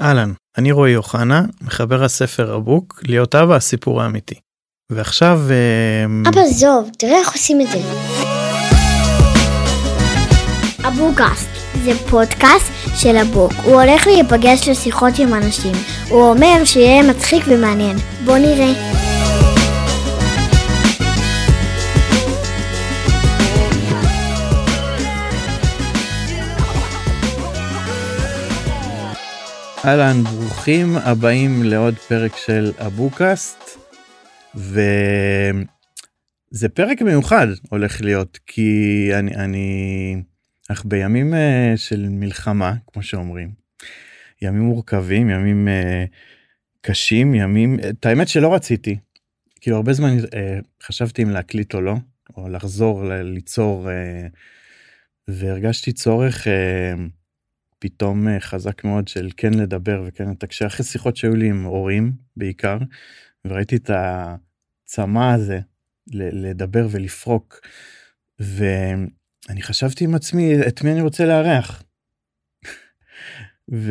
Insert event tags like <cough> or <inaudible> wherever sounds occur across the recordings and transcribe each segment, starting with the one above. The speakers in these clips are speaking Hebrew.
אהלן, אני רועי אוחנה, מחבר הספר הבוק, להיות אבא הסיפור האמיתי. ועכשיו... אה, אבא זוב, תראה איך עושים את זה. אבוקאסט זה פודקאסט של הבוק. הוא הולך להיפגש לשיחות עם אנשים. הוא אומר שיהיה מצחיק ומעניין. בוא נראה. אהלן, ברוכים הבאים לעוד פרק של אבוקאסט, וזה פרק מיוחד הולך להיות, כי אני, אני, אנחנו בימים uh, של מלחמה, כמו שאומרים, ימים מורכבים, ימים uh, קשים, ימים, את האמת שלא רציתי, כאילו הרבה זמן uh, חשבתי אם להקליט או לא, או לחזור ליצור, והרגשתי צורך, פתאום אה, חזק מאוד של כן לדבר וכן לתקשר אחרי שיחות שהיו לי עם הורים בעיקר וראיתי את הצמא הזה לדבר ולפרוק ואני חשבתי עם עצמי את מי אני רוצה לארח. <laughs>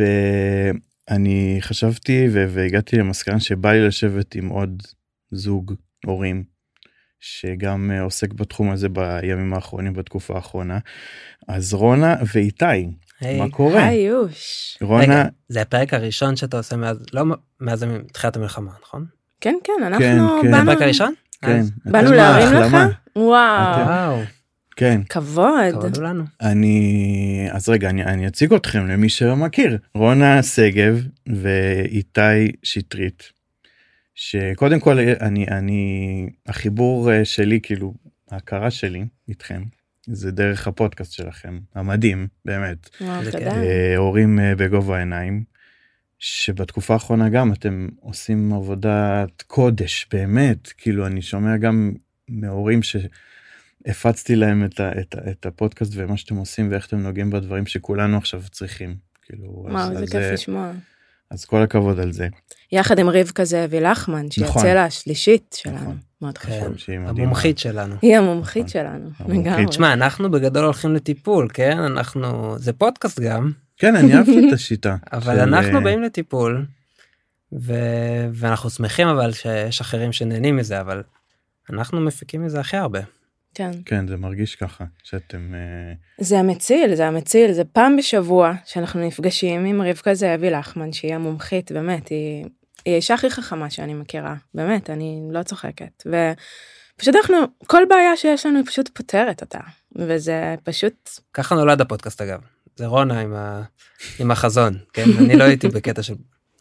ואני חשבתי והגעתי למסקנה שבא לי לשבת עם עוד זוג הורים שגם אה, עוסק בתחום הזה בימים האחרונים בתקופה האחרונה אז רונה ואיתי היי, מה קורה? היי יוש. רונה, רגע, זה הפרק הראשון שאתה עושה מאז, לא מאז תחילת המלחמה, נכון? כן כן כן, אנחנו כן. זה באנו הפרק הראשון? כן, אז- באנו להרים לך. וואו וואו, כן, כבוד כבוד לנו. אני, אז רגע, אני, אני אציג אתכם למי שלא מכיר. רונה שגב ואיתי שטרית, שקודם כל אני, אני, החיבור אה, שלי, כאילו, ההכרה שלי איתכם, זה דרך הפודקאסט שלכם, המדהים, באמת. וואו, תודה. כן. אה, הורים אה, בגובה העיניים, שבתקופה האחרונה גם אתם עושים עבודת קודש, באמת, כאילו אני שומע גם מהורים שהפצתי להם את, ה, את, ה, את הפודקאסט ומה שאתם עושים ואיך אתם נוגעים בדברים שכולנו עכשיו צריכים. כאילו, אז, וואו זה אז, כיף לשמוע. אז כל הכבוד על זה. יחד עם רבקה זאבי לחמן שהיא נכון. הצלע השלישית שלנו נכון. מאוד כן, חשוב. שהיא מדהימה. המומחית שלנו. היא המומחית נכון. שלנו לגמרי. תשמע, אנחנו בגדול הולכים לטיפול, כן? אנחנו, זה פודקאסט גם, כן, אני אהבתי את השיטה. <laughs> אבל של, אנחנו אה, באים לטיפול, ו- ואנחנו שמחים אבל שיש אחרים שנהנים מזה, אבל אנחנו מפיקים מזה הכי הרבה. כן. כן, זה מרגיש ככה, שאתם... אה, זה המציל זה המציל זה פעם בשבוע שאנחנו נפגשים עם רבקה זאבי לחמן שהיא המומחית באמת היא היא האישה הכי חכמה שאני מכירה באמת אני לא צוחקת ופשוט אנחנו כל בעיה שיש לנו היא פשוט פותרת אותה וזה פשוט ככה נולד הפודקאסט אגב. זה רונה עם, ה... עם החזון, כן? אני לא הייתי בקטע של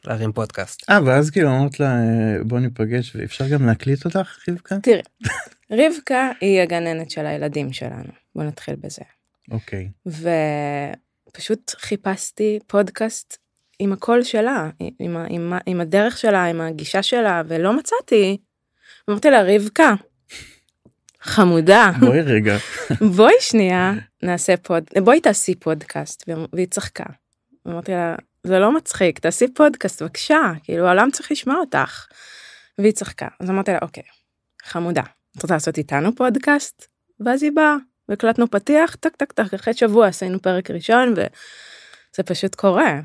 להרים פודקאסט. אה, ואז כאילו אמרת לה, אה, בוא ניפגש, ואפשר גם להקליט אותך, רבקה? תראה רבקה היא הגננת של הילדים שלנו בוא נתחיל בזה אוקיי. ופשוט חיפשתי פודקאסט עם הקול שלה, עם, ה- עם, ה- עם הדרך שלה, עם הגישה שלה, ולא מצאתי. אמרתי לה, רבקה, חמודה, בואי רגע. <laughs> בואי שנייה נעשה פוד, בואי תעשי פודקאסט, והיא צחקה. אמרתי לה, זה לא מצחיק, תעשי פודקאסט בבקשה, כאילו העולם צריך לשמוע אותך. והיא צחקה, אז אמרתי לה, אוקיי, חמודה, את רוצה לעשות איתנו פודקאסט? ואז היא באה, והקלטנו פתיח, טק טק טק, אחרי שבוע עשינו פרק ראשון, וזה פשוט קורה.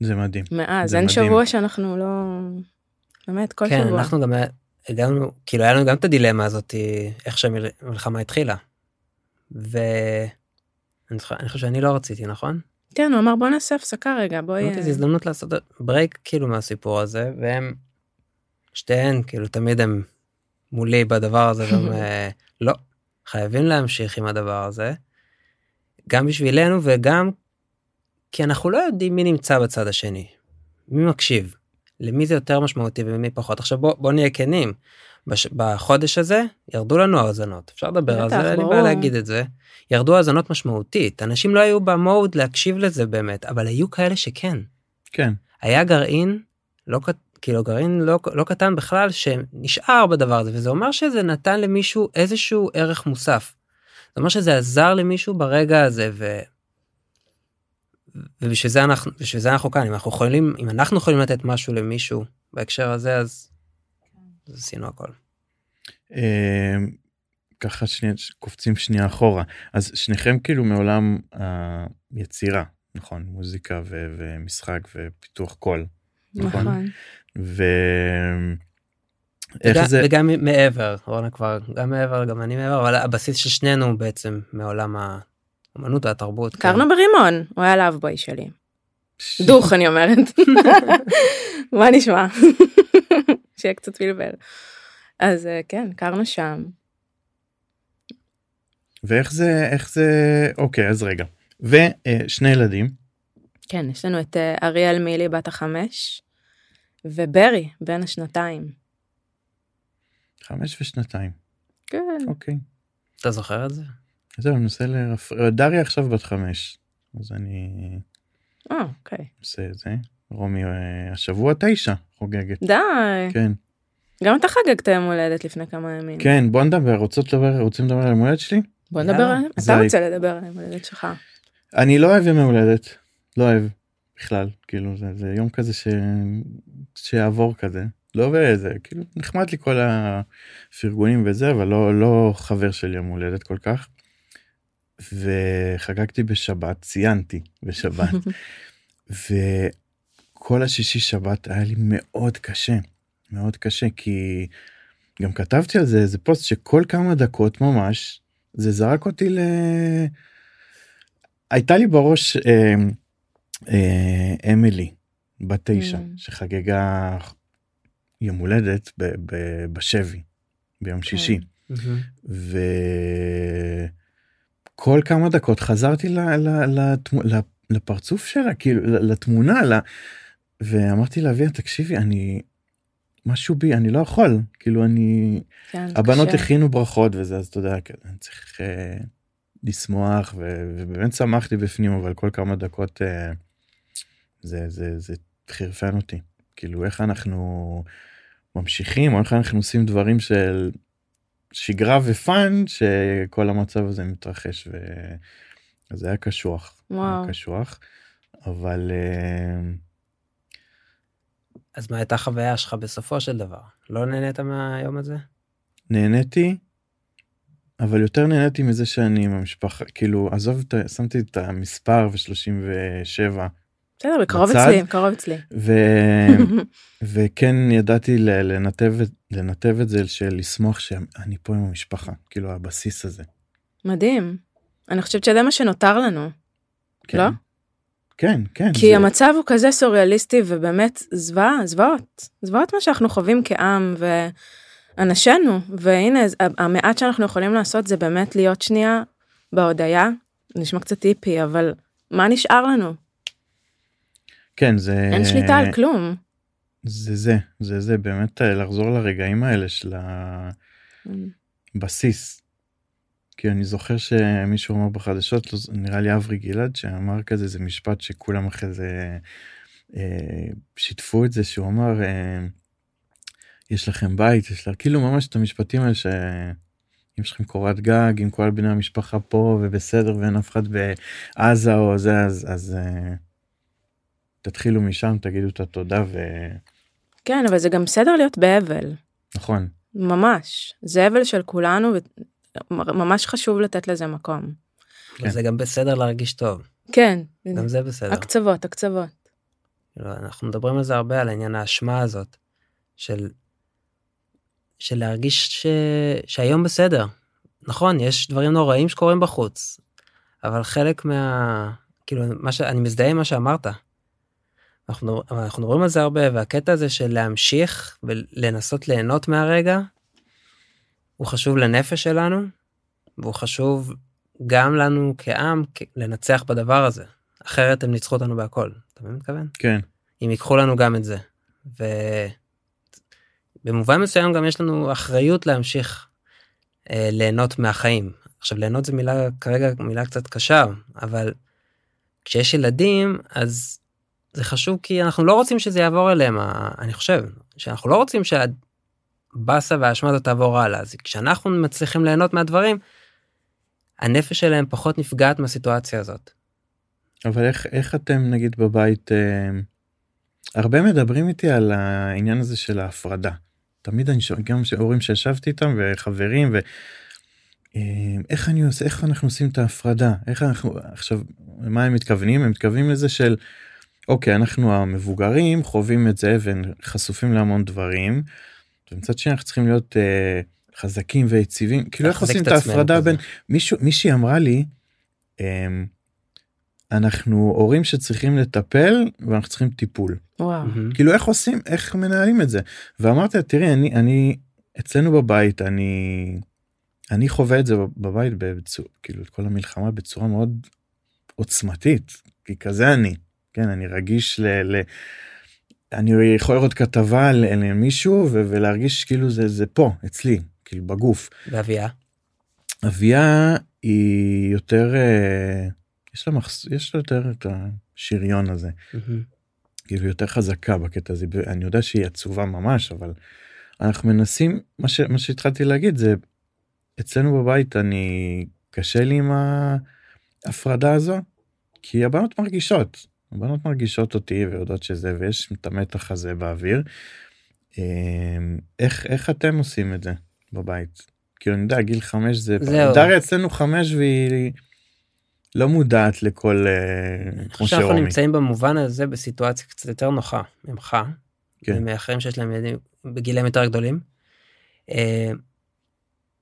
זה מדהים. מאז, זה אין מדהים. שבוע שאנחנו לא... באמת, כל כן, שבוע. אנחנו גם הגענו, כאילו היה לנו גם את הדילמה הזאת, איך שהמלחמה התחילה. ואני זוכר- אני חושב שאני לא רציתי, נכון? כן, הוא אמר בוא נעשה הפסקה רגע, בואי... אמרתי, זו אה, הזדמנות לעשות ברייק כאילו מהסיפור הזה, והם, שתיהן, כאילו תמיד הם מולי בדבר הזה, והם <laughs> אה, לא, חייבים להמשיך עם הדבר הזה, גם בשבילנו וגם כי אנחנו לא יודעים מי נמצא בצד השני, מי מקשיב, למי זה יותר משמעותי ומי פחות. עכשיו בוא, בוא נהיה כנים, בש, בחודש הזה ירדו לנו האזנות, אפשר לדבר על זה, אין לי. בעיה להגיד את זה. ירדו האזנות משמעותית, אנשים לא היו במוד להקשיב לזה באמת, אבל היו כאלה שכן. כן. היה גרעין, לא, כאילו גרעין לא, לא קטן בכלל, שנשאר בדבר הזה, וזה אומר שזה נתן למישהו איזשהו ערך מוסף. זה אומר שזה עזר למישהו ברגע הזה, ו... ובשביל זה אנחנו, בשביל זה אנחנו כאן, אם אנחנו יכולים, אם אנחנו יכולים לתת משהו למישהו בהקשר הזה, אז, אז עשינו הכל. אה, ככה שנייה, קופצים שנייה אחורה. אז שניכם כאילו מעולם היצירה, נכון, מוזיקה ו- ומשחק ופיתוח קול. נכון. ו... איך וגם, זה, וגם מעבר, רונה כבר, גם מעבר, גם אני מעבר, אבל הבסיס של שנינו בעצם מעולם האמנות והתרבות. כן. הכרנו ברימון, הוא היה לאבבוי שלי. דוך אני אומרת. <laughs> מה נשמע? <laughs> שיהיה קצת פלבל. אז אה, כן, הכרנו שם. ואיך זה, איך זה, אוקיי, אז רגע. ושני ילדים, כן, יש לנו את אה, אריאל מילי בת החמש, וברי בן השנתיים. חמש ושנתיים, כן. אוקיי. אתה זוכר את זה? זהו, אני מנסה לרפ... דריה עכשיו בת חמש, אז אני אה, אוקיי. עושה את זה. רומי אה, השבוע תשע חוגגת. די. כן. גם אתה חגגת יום הולדת לפני כמה ימים. כן, בוא נדבר, רוצות לדבר, רוצים לדבר על יום הולדת שלי? בוא. נדבר, אתה זי. רוצה לדבר על יום הולדת שלך. אני לא אוהב ימי הולדת, לא אוהב בכלל, כאילו זה, זה יום כזה ש... שיעבור כזה, לא אוהב את זה, כאילו נחמד לי כל הפרגונים וזה, אבל לא, לא חבר של יום הולדת כל כך. וחגגתי בשבת, ציינתי בשבת, <laughs> וכל השישי שבת היה לי מאוד קשה, מאוד קשה, כי גם כתבתי על זה איזה פוסט שכל כמה דקות ממש, זה זרק אותי ל... הייתה לי בראש אה, אמילי, בת תשע, Mm. שחגגה יום הולדת ב, ב, בשבי, ביום שישי. מהמם. וכל כמה דקות חזרתי ל, ל, לתמו, ל, לפרצוף שלה, כאילו לתמונה, ל... ואמרתי לאביה, תקשיבי, אני... משהו בי, אני לא יכול, כאילו אני... כן, הבנות קשה. הכינו ברכות וזה, אז אתה יודע, כן, אני צריך אה, לשמוח, ו, ובאמת שמחתי בפנים, אבל כל כמה דקות אה, זה, זה, זה חירפן אותי. כאילו, איך אנחנו ממשיכים, או איך אנחנו עושים דברים של שגרה ופאן, שכל המצב הזה מתרחש, ו... אז זה היה קשוח. וואו. היה קשוח, אבל... אה, אז מה הייתה החוויה שלך בסופו של דבר? לא נהנית מהיום הזה? נהניתי, אבל יותר נהניתי מזה שאני עם המשפחה, כאילו, עזוב, שמתי את המספר ו-37, בסדר, בקרוב. אצלי, בקרוב אצלי. ו... <laughs> וכן ידעתי לנתב, לנתב את זה של לשמוח שאני פה עם המשפחה, כאילו הבסיס הזה. מדהים. אני חושבת שזה מה שנותר לנו. כן. לא? כן, כן. כי זה- המצב הוא כזה סוריאליסטי ובאמת זוועה, זוועות. זוועות מה שאנחנו חווים כעם ואנשינו. והנה, המעט שאנחנו יכולים לעשות זה באמת להיות שנייה בהודיה. נשמע קצת טיפי, אבל מה נשאר לנו? כן, זה... אין שליטה על כלום. זה זה, זה זה, באמת אה, לחזור לרגעים האלה של הבסיס. כי אני זוכר שמישהו אמר בחדשות, לא נראה לי אברי גלעד, שאמר כזה, זה משפט שכולם אחרי זה אה, שיתפו את זה, שהוא אמר, אה, יש לכם בית, יש לה, כאילו ממש את המשפטים האלה ש... אם יש לכם קורת גג, אם כל בני המשפחה פה ובסדר ואין אף אחד בעזה או זה, אז, אז אה, תתחילו משם, תגידו את התודה כן, אבל זה גם בסדר להיות באבל. ונכון. ממש. זה אבל של כולנו, וממש חשוב לתת לזה מקום. כן. זה גם בסדר להרגיש טוב, כן, גם זה בסדר. הקצוות, הקצוות. כאילו, אנחנו מדברים על זה הרבה, על עניין האשמה הזאת, של, של להרגיש ש, שהיום בסדר. נכון, יש דברים נוראים שקורים בחוץ, אבל חלק מה... כאילו, מה ש... אני מזדהה עם מה שאמרת. אנחנו, אנחנו מדברים על זה הרבה, והקטע הזה של להמשיך ולנסות ליהנות מהרגע, הוא חשוב לנפש שלנו, והוא חשוב גם לנו כעם לנצח בדבר הזה. אחרת הם ניצחו אותנו בהכל. אתה מבין מה מתכוון? כן. אם ייקחו לנו גם את זה. ובמובן מסוים גם יש לנו אחריות להמשיך אה, ליהנות מהחיים. עכשיו ליהנות זה מילה כרגע מילה קצת קשה, אבל כשיש ילדים אז זה חשוב כי אנחנו לא רוצים שזה יעבור אליהם, אני חושב, שאנחנו לא רוצים שהבאסה והאשמה הזאת תעבור הלאה. אז כשאנחנו מצליחים ליהנות מהדברים, הנפש שלהם פחות נפגעת מהסיטואציה הזאת. אבל איך, איך אתם נגיד בבית, אה, הרבה מדברים איתי על העניין הזה של ההפרדה. תמיד אני שומע, גם הורים שישבתי איתם וחברים אה, איך אני עושה איך אנחנו עושים את ההפרדה איך אנחנו עכשיו מה הם מתכוונים הם מתכוונים לזה של אוקיי אנחנו המבוגרים חווים את זה וחשופים להמון דברים. ומצד שני אנחנו צריכים להיות אה, חזקים ויציבים כאילו איך להחזיק עושים את ההפרדה. בין מישהו מישהי אמרה לי. אה, אנחנו הורים שצריכים לטפל ואנחנו צריכים טיפול וואו. כאילו איך עושים איך מנהלים את זה ואמרתי תראי אני אני אצלנו בבית אני אני חווה את זה בבית בצורה כאילו את כל המלחמה בצורה מאוד עוצמתית כי כזה אני כן אני רגיש ל... ל אני יכול לראות כתבה על על מישהו ו- ולהרגיש כאילו זה זה פה אצלי כאילו בגוף ואביה? אביה היא יותר אה, יש לה מחס... יש לה יותר את השריון הזה. כאילו יותר חזקה בקטע הזה אני יודע שהיא עצובה ממש אבל אנחנו מנסים מה, ש... מה שהתחלתי להגיד זה אצלנו בבית אני קשה לי עם ההפרדה הזו כי הבנות מרגישות הבנות מרגישות אותי ויודעות שזה ויש את המתח הזה באוויר. אמ, איך איך אתם עושים את זה בבית כאילו אני יודע גיל חמש זה זהו. דריה אצלנו חמש והיא לא מודעת לכל אה, אני כמו חושב שאנחנו שרומי. נמצאים במובן הזה בסיטואציה קצת יותר נוחה ממך. כן. ומאחרים שיש להם ילדים בגילאים יותר גדולים. אה,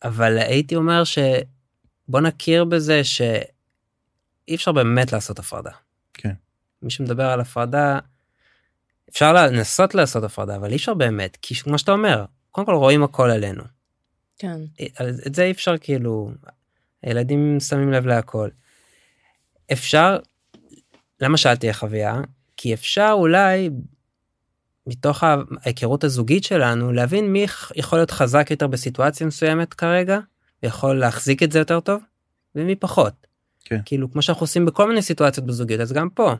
אבל הייתי אומר שבוא נכיר בזה שאי אפשר באמת לעשות הפרדה. כן. מי מי שמדבר על הפרדה, אפשר לנסות לעשות הפרדה, אבל אי אפשר באמת, כי כמו שאתה אומר, קודם כל רואים הכל עלינו. כן. את זה אי אפשר כאילו, הילדים שמים לב להכל. אפשר, למה שאלתי איך אביה? כי אפשר אולי מתוך ההיכרות הזוגית שלנו להבין מי יכול להיות חזק יותר בסיטואציה מסוימת כרגע, ויכול להחזיק את זה יותר טוב, ומי פחות. כן. כאילו כמו שאנחנו עושים בכל מיני סיטואציות בזוגיות אז גם פה.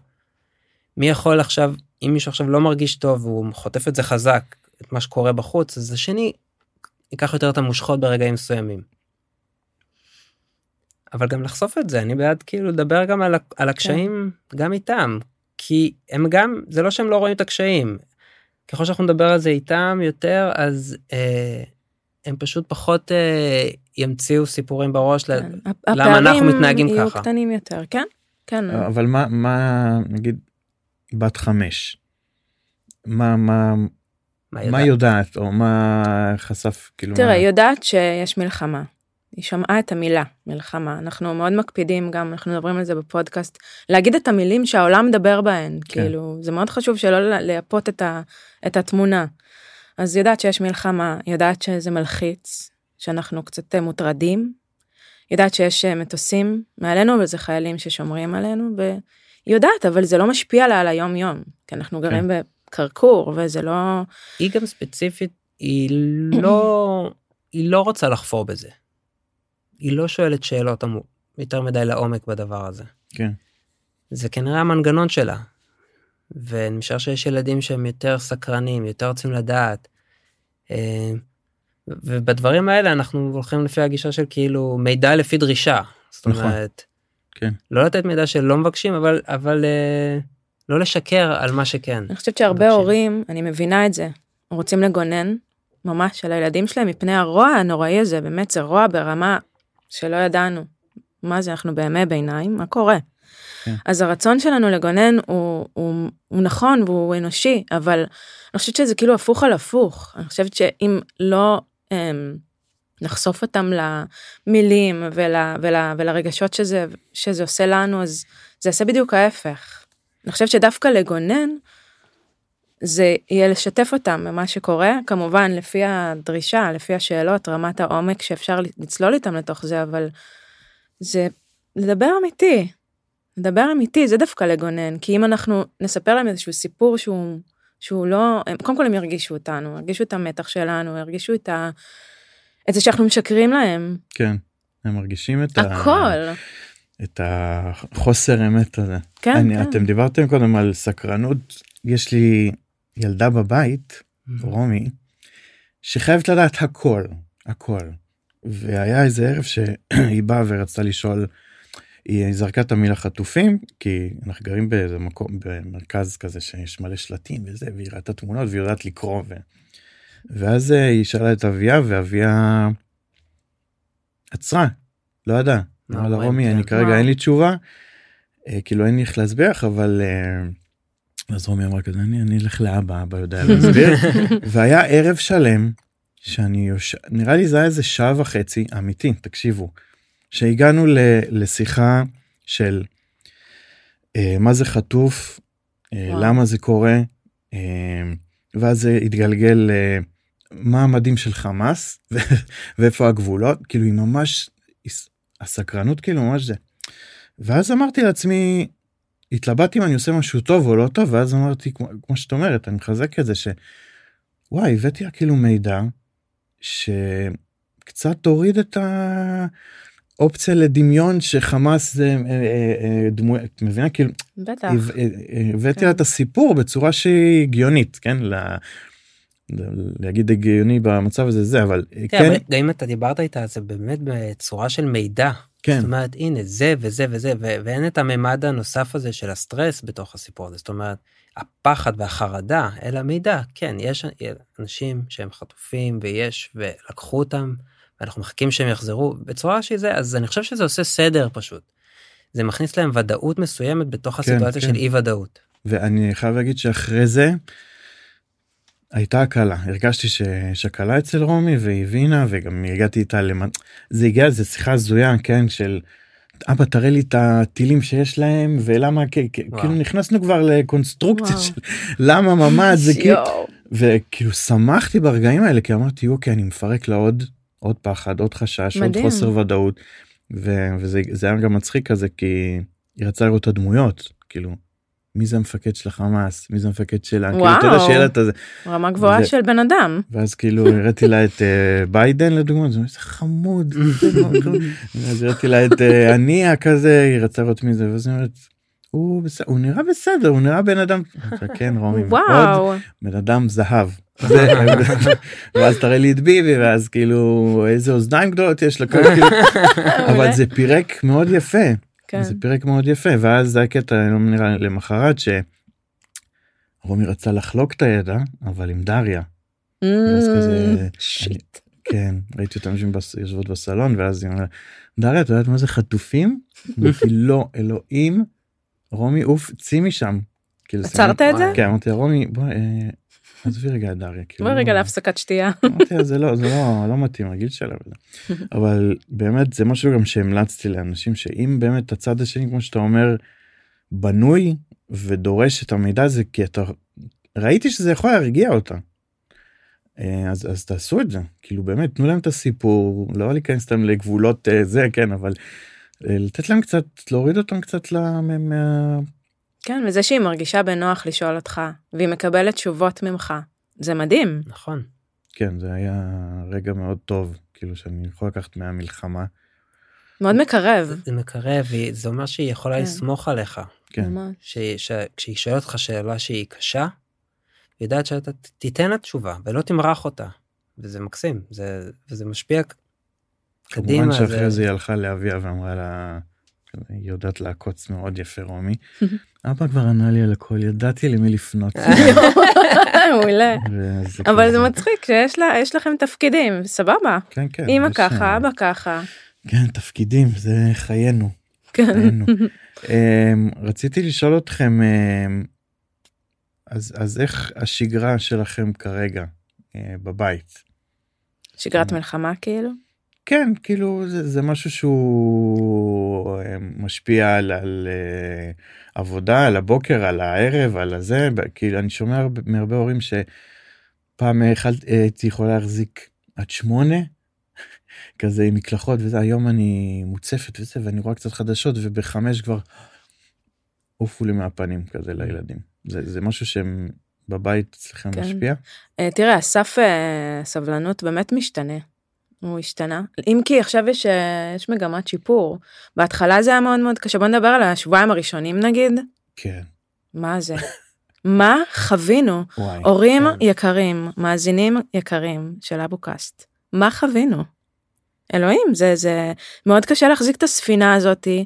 מי יכול עכשיו אם מישהו עכשיו לא מרגיש טוב והוא חוטף את זה חזק את מה שקורה בחוץ אז השני ייקח יותר את המושכות ברגעים מסוימים. אבל גם לחשוף את זה אני בעד כאילו לדבר גם על, על הקשיים גם איתם כי הם גם זה לא שהם לא רואים את הקשיים. ככל שאנחנו נדבר על זה איתם יותר אז אה, הם פשוט פחות אה, ימציאו סיפורים בראש ל- כן. למה אנחנו הפערים מתנהגים יהיו ככה? קטנים יותר, כן? כן. אבל מה מה נגיד בת חמש מה מה מה מה יודעת? יודעת או מה חשף כאילו תראה, מה... יודעת שיש מלחמה. היא שמעה את המילה מלחמה. אנחנו מאוד מקפידים גם, אנחנו מדברים על זה בפודקאסט, להגיד את המילים שהעולם מדבר בהן. כן. כאילו, זה מאוד חשוב שלא לייפות את, ה, את התמונה. אז יודעת שיש מלחמה, יודעת שזה מלחיץ, שאנחנו קצת אה, מוטרדים. יודעת שיש אה, מטוסים מעלינו, וזה חיילים ששומרים עלינו, והיא יודעת, אבל זה לא משפיע לה על היום יום. כי אנחנו גרים בקרקור, וזה לא... היא גם ספציפית היא לא היא לא רוצה לחפור בזה. היא לא שואלת שאלות עמו- יותר מדי לעומק בדבר הזה. כן זה כנראה המנגנון שלה. ואני משער שיש ילדים שהם יותר סקרנים יותר רוצים לדעת. אה, ובדברים האלה אנחנו הולכים לפי הגישה של כאילו מידע לפי דרישה. זאת נכון. אומרת, כן. לא לתת מידע שלא מבקשים אבל אבל אה, לא לשקר על מה שכן. אני חושבת שהרבה מבקשים. הורים, אני מבינה את זה, רוצים לגונן ממש על הילדים שלהם מפני הרוע הנוראי הזה, באמת זה רוע ברמה שלא ידענו. מה זה, אנחנו בימי ביניים, מה קורה? כן. אז הרצון שלנו לגונן הוא, הוא, הוא נכון והוא אנושי, אבל אני חושבת שזה כאילו הפוך על הפוך. אני חושבת שאם לא אמ, נחשוף אותם למילים ול, ול, ולרגשות שזה, שזה עושה לנו, אז זה יעשה בדיוק ההפך. אני חושבת שדווקא לגונן, זה יהיה לשתף אותם במה שקורה, כמובן לפי הדרישה, לפי השאלות, רמת העומק שאפשר לצלול איתם לתוך זה, אבל זה לדבר אמיתי, לדבר אמיתי, זה דווקא לגונן, כי אם אנחנו נספר להם איזשהו סיפור שהוא, שהוא לא, הם, קודם כל הם ירגישו אותנו, ירגישו את המתח שלנו, ירגישו את, ה, את זה שאנחנו משקרים להם, כן הם מרגישים את ה... הכל, את החוסר אמת הזה. כן, אני, כן. אתם דיברתם קודם על סקרנות יש לי ילדה בבית רומי שחייבת לדעת הכל הכל והיה איזה ערב שהיא באה ורצתה לשאול היא זרקה את המילה חטופים כי אנחנו גרים באיזה מקום במרכז כזה שיש מלא שלטים וזה והיא ראתה תמונות והיא יודעת לקרוא ו... ואז אה, היא שאלה את אביה ואביה עצרה לא ידע. מה אמר לה? רומי כן. אני כרגע וואו. אין לי תשובה. אה, כאילו אין לי איך להסביר לך אבל אה, אז רומי אמרה כזה אני אני אלך לאבא אבא יודע להסביר <laughs> והיה ערב שלם שאני יושב נראה לי זה היה איזה שעה וחצי אמיתי תקשיבו שהגענו ל- לשיחה של אה, מה זה חטוף אה. למה זה קורה אה, ואז זה התגלגל אה, מה המדים של חמאס ואיפה הגבולות כאילו היא ממש הסקרנות כאילו ממש זה. ואז אמרתי לעצמי התלבטתי אם אני עושה משהו טוב או לא טוב ואז אמרתי כמו, כמו שאת אומרת אני מחזק את זה שוואי הבאתי לה כאילו מידע שקצת תוריד את האופציה לדמיון שחמאס זה אה, אה, אה, דמוי את מבינה כאילו בטח. הבא- הבאתי כן. לה את הסיפור בצורה שהיא הגיונית כן ל- ל- להגיד הגיוני במצב הזה זה אבל כן, כן אבל גם אם אתה דיברת איתה זה באמת בצורה של מידע. כן זאת אומרת הנה זה וזה וזה ו- ואין את הממד הנוסף הזה של הסטרס בתוך הסיפור הזה זאת אומרת הפחד והחרדה אלא מידע כן יש אנשים שהם חטופים ויש ולקחו אותם ואנחנו מחכים שהם יחזרו בצורה שהיא זה אז אני חושב שזה עושה סדר פשוט. זה מכניס להם ודאות מסוימת בתוך כן, הסיטואציה כן. של אי ודאות. ואני חייב להגיד שאחרי זה הייתה הקלה הרגשתי שיש הקלה אצל רומי והיא הבינה וגם הגעתי איתה למ... זה הגיע לזה שיחה הזויה כן של אבא תראה לי את הטילים שיש להם ולמה. כאילו נכנסנו כבר לקונסטרוקציה. של למה ממ"ד זה כאילו. וכאילו שמחתי ברגעים האלה כי אמרתי אוקיי אני מפרק לה עוד עוד פחד עוד חשש עוד מדהים. חוסר ודאות ו- וזה זה היה גם מצחיק כזה כי היא רצתה לראות את הדמויות כאילו מי זה המפקד של החמאס מי זה המפקד שלה כאילו אתה יודע וואו. שיהיה לה את הזה רמה גבוהה זה- של בן אדם. ואז כאילו הראיתי לה את אה, ביידן לדוגמה חמוד זה <laughs> טוב." אז הראיתי לה את הנייה כזה היא רצתה לראות מי זה ואז היא אומרת. הוא בסדר הוא נראה בסדר הוא נראה בן אדם כן רומי וואו. בן אדם זהב. זה- ואז תראה לי את ביבי ואז כאילו איזה אוזניים גדולות יש כאילו, <laughs> אבל זה פירק מאוד יפה כן. זה פירק מאוד יפה ואז זה הקטע לא נראה למחרת שרומי רצה לחלוק את הידע אבל עם דריה ואז כזה שיט. כן ראיתי אותם יושבות בסלון ואז היא אומרת דריה את יודעת מה זה חטופים? אמרתי <laughs> לא אלוהים רומי עוף צאי משם. כאילו, עצרת את זה? כן אמרתי רומי בואי אה, עזבי רגע את דריה. כאילו, בואי רגע לא- להפסקת שתייה. אמרתי זה לא זה לא לא מתאים הגיל שלה. <laughs> אבל באמת זה משהו גם שהמלצתי לאנשים שאם באמת הצד השני כמו שאתה אומר בנוי ודורש את המידע הזה כי אתה ראיתי שזה יכול להרגיע אותה. אה, אז אז תעשו את זה כאילו באמת תנו להם את הסיפור לא להיכנס להם לגבולות אה, זה כן אבל אה, לתת להם קצת להוריד אותם קצת לה- מה- מה... כן, וזה שהיא מרגישה בנוח לשאול אותך, והיא מקבלת תשובות ממך. זה מדהים. נכון. כן זה היה רגע מאוד טוב כאילו שאני יכול לקחת מהמלחמה מאוד מקרב. זה מקרב זה אומר שהיא יכולה כן. לסמוך עליך. כן ממש. ש- ש- כשהיא שואלת אותך שאלה שהיא קשה, היא יודעת שאתה תיתן לה תשובה ולא תמרח אותה. וזה מקסים, זה, וזה משפיע ק- כמובן קדימה. שאחרי זה היא הלכה לאביה ואמרה לה, היא יודעת לעקוץ מאוד יפה רומי. <laughs> אבא כבר ענה לי על הכל, ידעתי למי לפנות. <laughs> מעולה. אבל כזה- זה מצחיק שיש לכם תפקידים, סבבה. כן, כן. אמא ככה, אה, אבא ככה. כן, תפקידים, זה חיינו. <laughs> כן. אמ, רציתי לשאול אתכם, אמ, אז אז איך השגרה שלכם כרגע אה, בבית? שגרת מלחמה כאילו? כן, כאילו זה, זה משהו שהוא אה, משפיע על, על אה, עבודה, על הבוקר, על הערב, על הזה, כאילו אני שומע הרבה- מהרבה הורים שפעם הייתי יכולה להחזיק עד שמונה, <laughs> כזה עם מקלחות וזה, היום אני מוצפת וזה, ואני רואה קצת חדשות ובחמש כבר עופו לי מהפנים כזה לילדים. זה, זה משהו שהם בבית אצלכם כן. משפיע? אה, תראה, הסף אה, סבלנות באמת משתנה. הוא השתנה. אם כי עכשיו יש, אה, יש מגמת שיפור. בהתחלה זה היה מאוד מאוד קשה. בוא נדבר על השבועיים הראשונים נגיד. כן. מה זה? מה חווינו? וואי. הורים כן. יקרים, מאזינים יקרים של אבו קאסט, מה חווינו? אלוהים, זה, זה מאוד קשה להחזיק את הספינה הזאתי,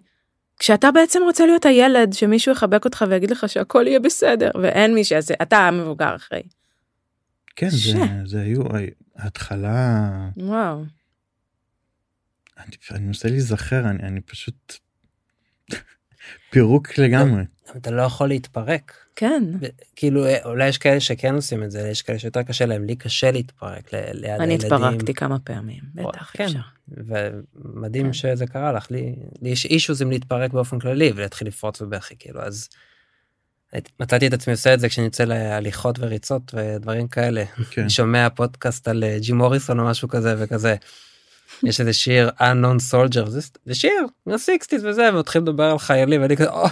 כשאתה בעצם רוצה להיות הילד שמישהו יחבק אותך ויגיד לך שהכל יהיה בסדר, ואין מי שיעשה, אתה המבוגר אחרי. כן, ש- זה, זה היו, ההתחלה, וואו. אני, אני מנסה להיזכר אני, אני פשוט פירוק לגמרי. אתה לא יכול להתפרק. כן. כאילו אה, אולי יש כאלה שכן עושים את זה, יש כאלה שיותר קשה להם, לי קשה להתפרק ל- ליד אני הילדים. התפרקתי כמה פעמים, בטח כן. אפשר. ומדהים כן. שזה קרה לך, לי, לי יש אישוז עם להתפרק באופן כללי ולהתחיל לפרוץ בבכי, כאילו, אז מצאתי את עצמי עושה את זה כשאני יוצא להליכות וריצות ודברים כאלה. כן. אני שומע פודקאסט על אה, ג'ים מוריסון או משהו כזה וכזה. <laughs> יש איזה שיר unknown soldier זה, זה שיר מהסיקסטיס וזה ומתחילים לדבר על חיילים ואני כזה "או,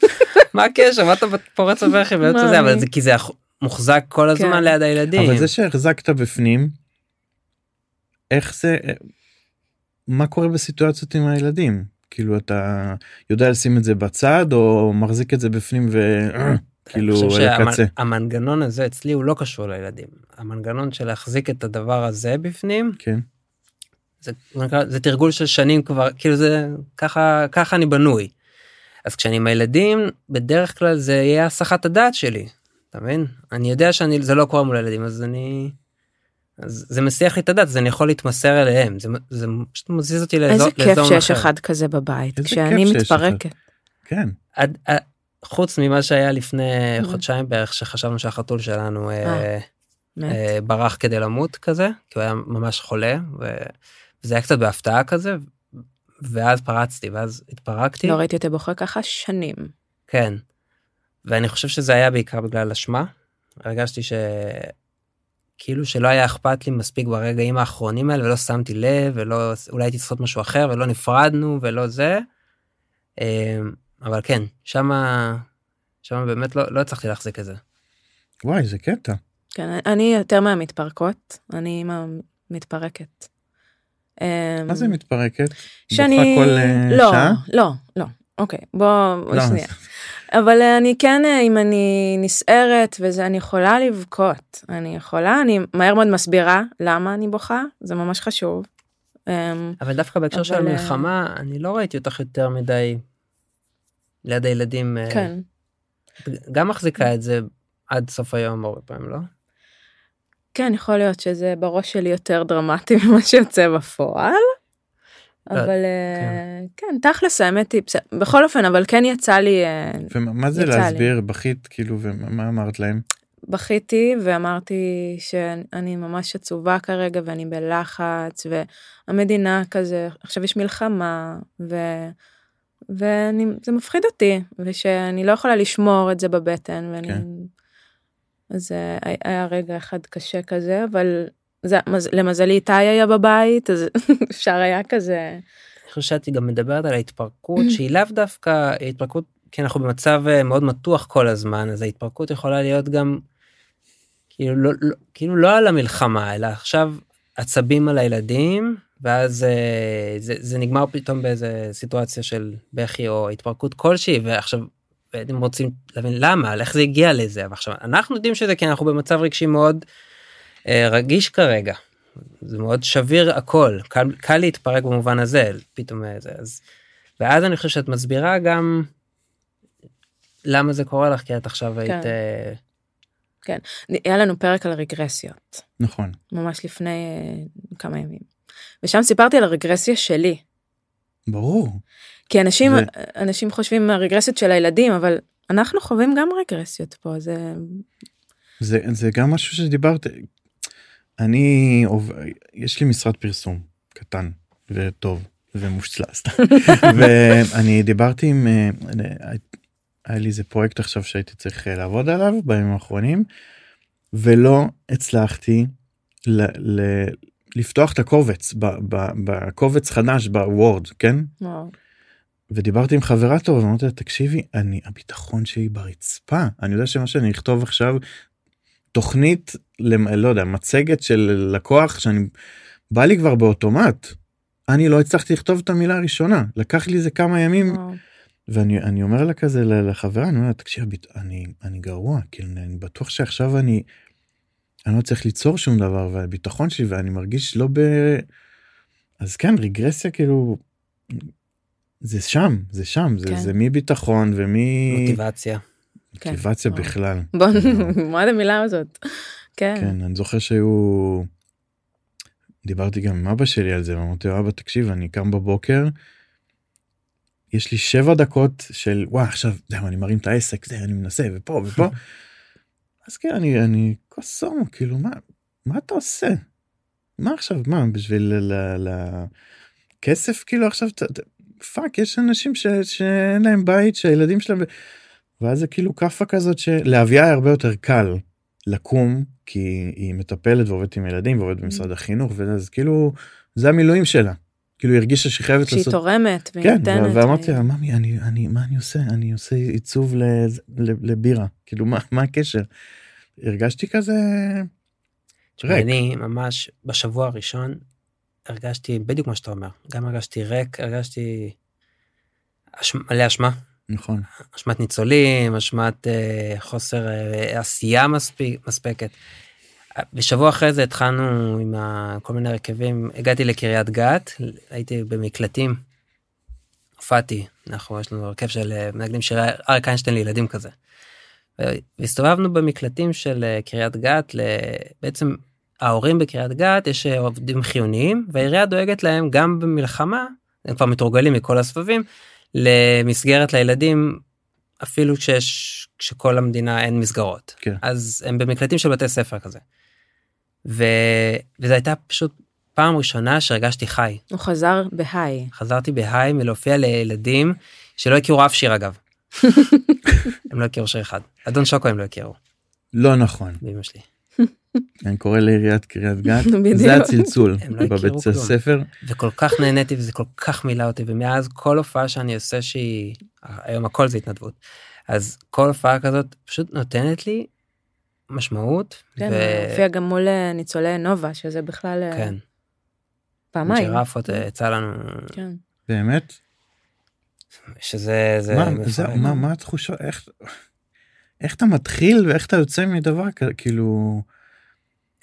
<laughs> מה הקשר מה אתה פורץ בבכי <laughs> ויוצא זה אבל זה כי זה מוחזק כל הזמן כן. ליד הילדים. אבל זה שהחזקת בפנים, איך זה, מה קורה בסיטואציות עם הילדים? כאילו אתה יודע לשים את זה בצד או מחזיק את זה בפנים וכאילו <clears throat> על הקצה? שהמנגנון הזה אצלי הוא לא קשור לילדים. המנגנון של להחזיק את הדבר הזה בפנים כן, זה, זה תרגול של שנים כבר כאילו זה ככה ככה אני בנוי. אז כשאני עם הילדים בדרך כלל זה יהיה הסחת הדעת שלי. אתה מבין? אני יודע שאני זה לא קורה מול הילדים אז אני. אז זה מסיח לי את הדעת אז אני יכול להתמסר אליהם זה, זה פשוט מזיז אותי לאזור, איזה כיף שיש אחר. אחד כזה בבית, כשאני. מתפרקת. כן, עד, עד, חוץ ממה שהיה לפני Mm. חודשיים בערך שחשבנו שהחתול שלנו אה, אה. אה, ברח כדי למות כזה כי הוא היה ממש חולה וזה היה קצת בהפתעה כזה ואז פרצתי ואז התפרקתי לא ראיתי אותה בוכה ככה שנים. כן. ואני חושב שזה היה בעיקר בגלל אשמה הרגשתי ש... כאילו שלא היה אכפת לי מספיק ברגעים האחרונים האלה ולא שמתי לב ולא אולי הייתי צריך לעשות משהו אחר ולא נפרדנו ולא זה. אה, אבל כן שמה שמה באמת לא, לא הצלחתי להחזיק את זה. וואי זה קטע. כן, אני יותר מהמתפרקות, אני מתפרקת. מה זה מתפרקת? שאני... כל אה, לא, שעה? לא, לא. אוקיי, בוא לא, שנייה. אבל אה, אני כן, אה, אם אני נסערת וזה, אני יכולה לבכות. אני יכולה, אני מהר מאוד מסבירה למה אני בוכה, זה ממש חשוב. אמ, אבל דווקא בהקשר של אבל, אה, המלחמה אני לא ראיתי אותך יותר מדי ליד הילדים כן. גם מחזיקה את זה עד סוף היום הרבה פעמים לא? כן, יכול להיות שזה בראש שלי יותר דרמטי <laughs> ממה שיוצא בפועל. לא, אבל אה, כן, תכלס האמת היא, בכל אופן, אבל כן יצא לי, אה, ומה זה. להסביר בכית כאילו ומה אמרת להם? בכיתי ואמרתי שאני ממש עצובה כרגע ואני בלחץ והמדינה כזה, עכשיו יש מלחמה ו... וזה מפחיד אותי ושאני לא יכולה לשמור את זה בבטן ואני... כן. אז אה, היה רגע אחד קשה כזה אבל זה, מז- למזלי איתי היה בבית אז <laughs> אפשר היה כזה. אני חושב שאת גם מדברת על ההתפרקות שהיא לאו דווקא התפרקות כי אנחנו במצב אה, מאוד מתוח כל הזמן אז ההתפרקות יכולה להיות גם כאילו לא, לא, כאילו לא על המלחמה אלא עכשיו עצבים על הילדים ואז אה, זה, זה נגמר פתאום באיזה סיטואציה של בכי או התפרקות כלשהי ועכשיו הם רוצים להבין למה איך זה הגיע לזה ועכשיו אנחנו יודעים שזה כי אנחנו במצב רגשי מאוד רגיש כרגע. זה מאוד שביר הכל קל, קל להתפרק במובן הזה פתאום אה, זה אז ואז אני חושב שאת מסבירה גם למה זה קורה לך כי את עכשיו היית אה, היה לנו פרק על רגרסיות נכון. ממש לפני אה, כמה ימים ושם סיפרתי על הרגרסיה שלי ברור. כי אנשים ו- אנשים חושבים הרגרסיות של הילדים אבל אנחנו חווים גם רגרסיות פה זה זה זה גם משהו שדיברת אני יש לי משרד פרסום קטן וטוב ומושלם סתם. <laughs> ואני דיברתי עם אה, היה לי איזה פרויקט עכשיו שהייתי צריך אה, לעבוד עליו בימים האחרונים ולא הצלחתי ל, ל, לפתוח את הקובץ בקובץ חדש בוורד כן וואו. ודיברתי עם חברה טובה ואמרתי לה תקשיבי אני הביטחון שלי ברצפה אני יודע שמה שאני אכתוב עכשיו תוכנית למ- לא יודע מצגת של לקוח שאני בא לי כבר באוטומט. אני לא הצלחתי לכתוב את המילה הראשונה לקח לי איזה כמה ימים וואו. ואני אני אומר לה כזה לחברה אני אומר לה תקשיב אני אני גרוע כאילו אני בטוח שעכשיו אני. אני לא צריך ליצור שום דבר והביטחון שלי ואני מרגיש לא ב... אז כן רגרסיה כאילו זה שם זה שם זה כן. זה מביטחון מוטיבציה. ומוטיבציה וואו. בכלל. בוא <laughs> מה זה המילה הזאת כן כן אני זוכר שהיו דיברתי גם עם אבא שלי על זה ואמרתי לו אבא תקשיב אני קם בבוקר. יש לי שבע דקות של וואי עכשיו זהו אני מרים את העסק זה אני מנסה ופה ופה. <laughs> אז כן אני אני קוסום כאילו מה מה אתה עושה? מה עכשיו מה בשביל ל... ל... כסף כאילו עכשיו fuck יש אנשים ש... שאין להם בית שהילדים שלהם ואז זה כאילו כאפה כזאת שלאביה הרבה יותר קל לקום כי היא מטפלת ועובדת עם ילדים ועובדת במשרד החינוך ואז כאילו זה המילואים שלה. כאילו היא הרגישה שהיא חייבת שהיא לעשות תורמת והיא כן ואמרתי לה ממי אני אני מה אני עושה אני עושה עיצוב ל- ל- לבירה כאילו מה מה הקשר. הרגשתי כזה ריק. אני ממש בשבוע הראשון הרגשתי בדיוק מה שאתה אומר גם הרגשתי ריק הרגשתי אש... מלא אשמה נכון אשמת ניצולים אשמת אה, חוסר אה, עשייה מספיק מספקת. בשבוע אחרי זה התחלנו עם ה... כל מיני הרכבים הגעתי לקריית גת הייתי במקלטים. הופעתי אנחנו יש לנו הרכב של אה, מנגנים שירי אריק איינשטיין לילדים כזה. והסתובבנו במקלטים של אה, קריית גת בעצם ההורים בקריית גת יש אה, עובדים חיוניים והעירייה דואגת להם גם במלחמה הם כבר מתורגלים מכל הסבבים למסגרת לילדים אפילו כשיש כשכל המדינה אין מסגרות כן. אז הם במקלטים של בתי ספר כזה. ו... וזו הייתה פשוט פעם ראשונה שהרגשתי חי הוא חזר בהיי. חזרתי בהיי מלהופיע לילדים שלא הכירו אף שיר אגב. <laughs> הם לא הכירו שיר אחד אדון שוקו הם לא הכירו לא נכון שלי אני קורא לעיריית קריית גת. <laughs> זה הצלצול לא בבית. הספר וכל כך נהניתי וזה כל כך מילא אותי ומאז כל הופעה שאני עושה שהיא היום הכל זה התנדבות אז כל הופעה כזאת פשוט נותנת לי משמעות. כן, ו- הופיע גם מול אה, ניצולי נובה שזה בכלל אה, כן. פעמיים. ג'ירפות אה, יצא לנו כן. באמת שזה זה מה. זה- מה מה התחושה איך איך אתה מתחיל ואיך אתה יוצא מדבר כאילו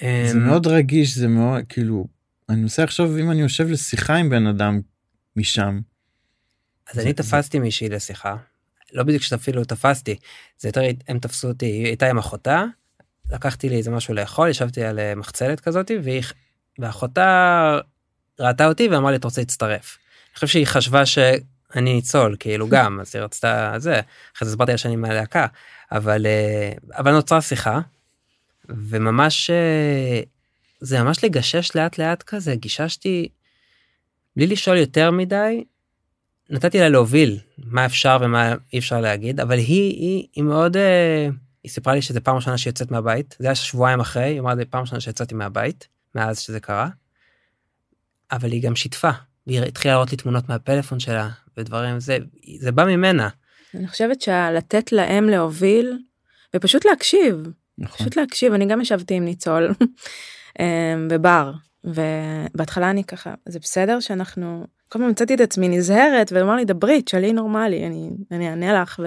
זה אמ, מאוד רגיש זה מאוד כאילו אני מנסה לחשוב אם אני יושב לשיחה עם בן אדם משם. אז אני תפסתי מישהי לשיחה, לא בדיוק שאפילו תפסתי, זה יותר הם תפסו אותי, היא הייתה עם אחותה, לקחתי לי איזה משהו לאכול, ישבתי על אה, מחצלת כזאתי, והיא, ואחותה ראתה אותי ואמרה לי אתה רוצה להצטרף. אני חושב שהיא חשבה שאני ניצול כאילו <laughs> גם, אז היא רצתה זה, אחרי זה הסברתי לה שאני מהלהקה, אבל, אה, אבל נוצרה שיחה, וממש אה, זה ממש לגשש לאט לאט כזה, גיששתי בלי לשאול יותר מדי, נתתי לה להוביל מה אפשר ומה אי אפשר להגיד אבל היא היא היא מאוד אה, היא סיפרה לי שזה פעם ראשונה שהיא יוצאת מהבית זה היה שבועיים אחרי היא אמרה לי פעם ראשונה שיצאתי מהבית מאז שזה קרה. אבל היא גם שיתפה והיא התחילה להראות לי תמונות מהפלאפון שלה ודברים זה זה בא ממנה אני חושבת שלתת להם להוביל ופשוט להקשיב נכון. פשוט להקשיב אני גם ישבתי עם ניצול <laughs> אמ, בבר ובהתחלה אני ככה זה בסדר שאנחנו כל פעם מצאתי את עצמי נזהרת ואמר לי דברי תשאלי נורמלי אני אני אענה לך.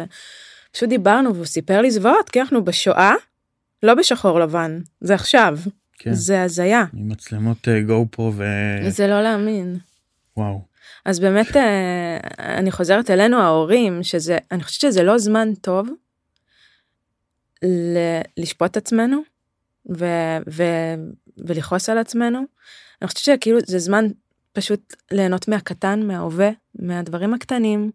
ופשוט דיברנו והוא סיפר לי זוועות כי אנחנו בשואה לא בשחור לבן זה עכשיו. כן. זה הזיה. עם מצלמות גו פרו זה לא להאמין. ווואו אז באמת אה, אני חוזרת אלינו ההורים שזה אני חושבת שזה לא זמן טוב לשפוט את עצמנו ו, ו, ולכעוס על עצמנו. אני חושבת שכאילו זה זמן פשוט ליהנות מהקטן מההווה מהדברים הקטנים.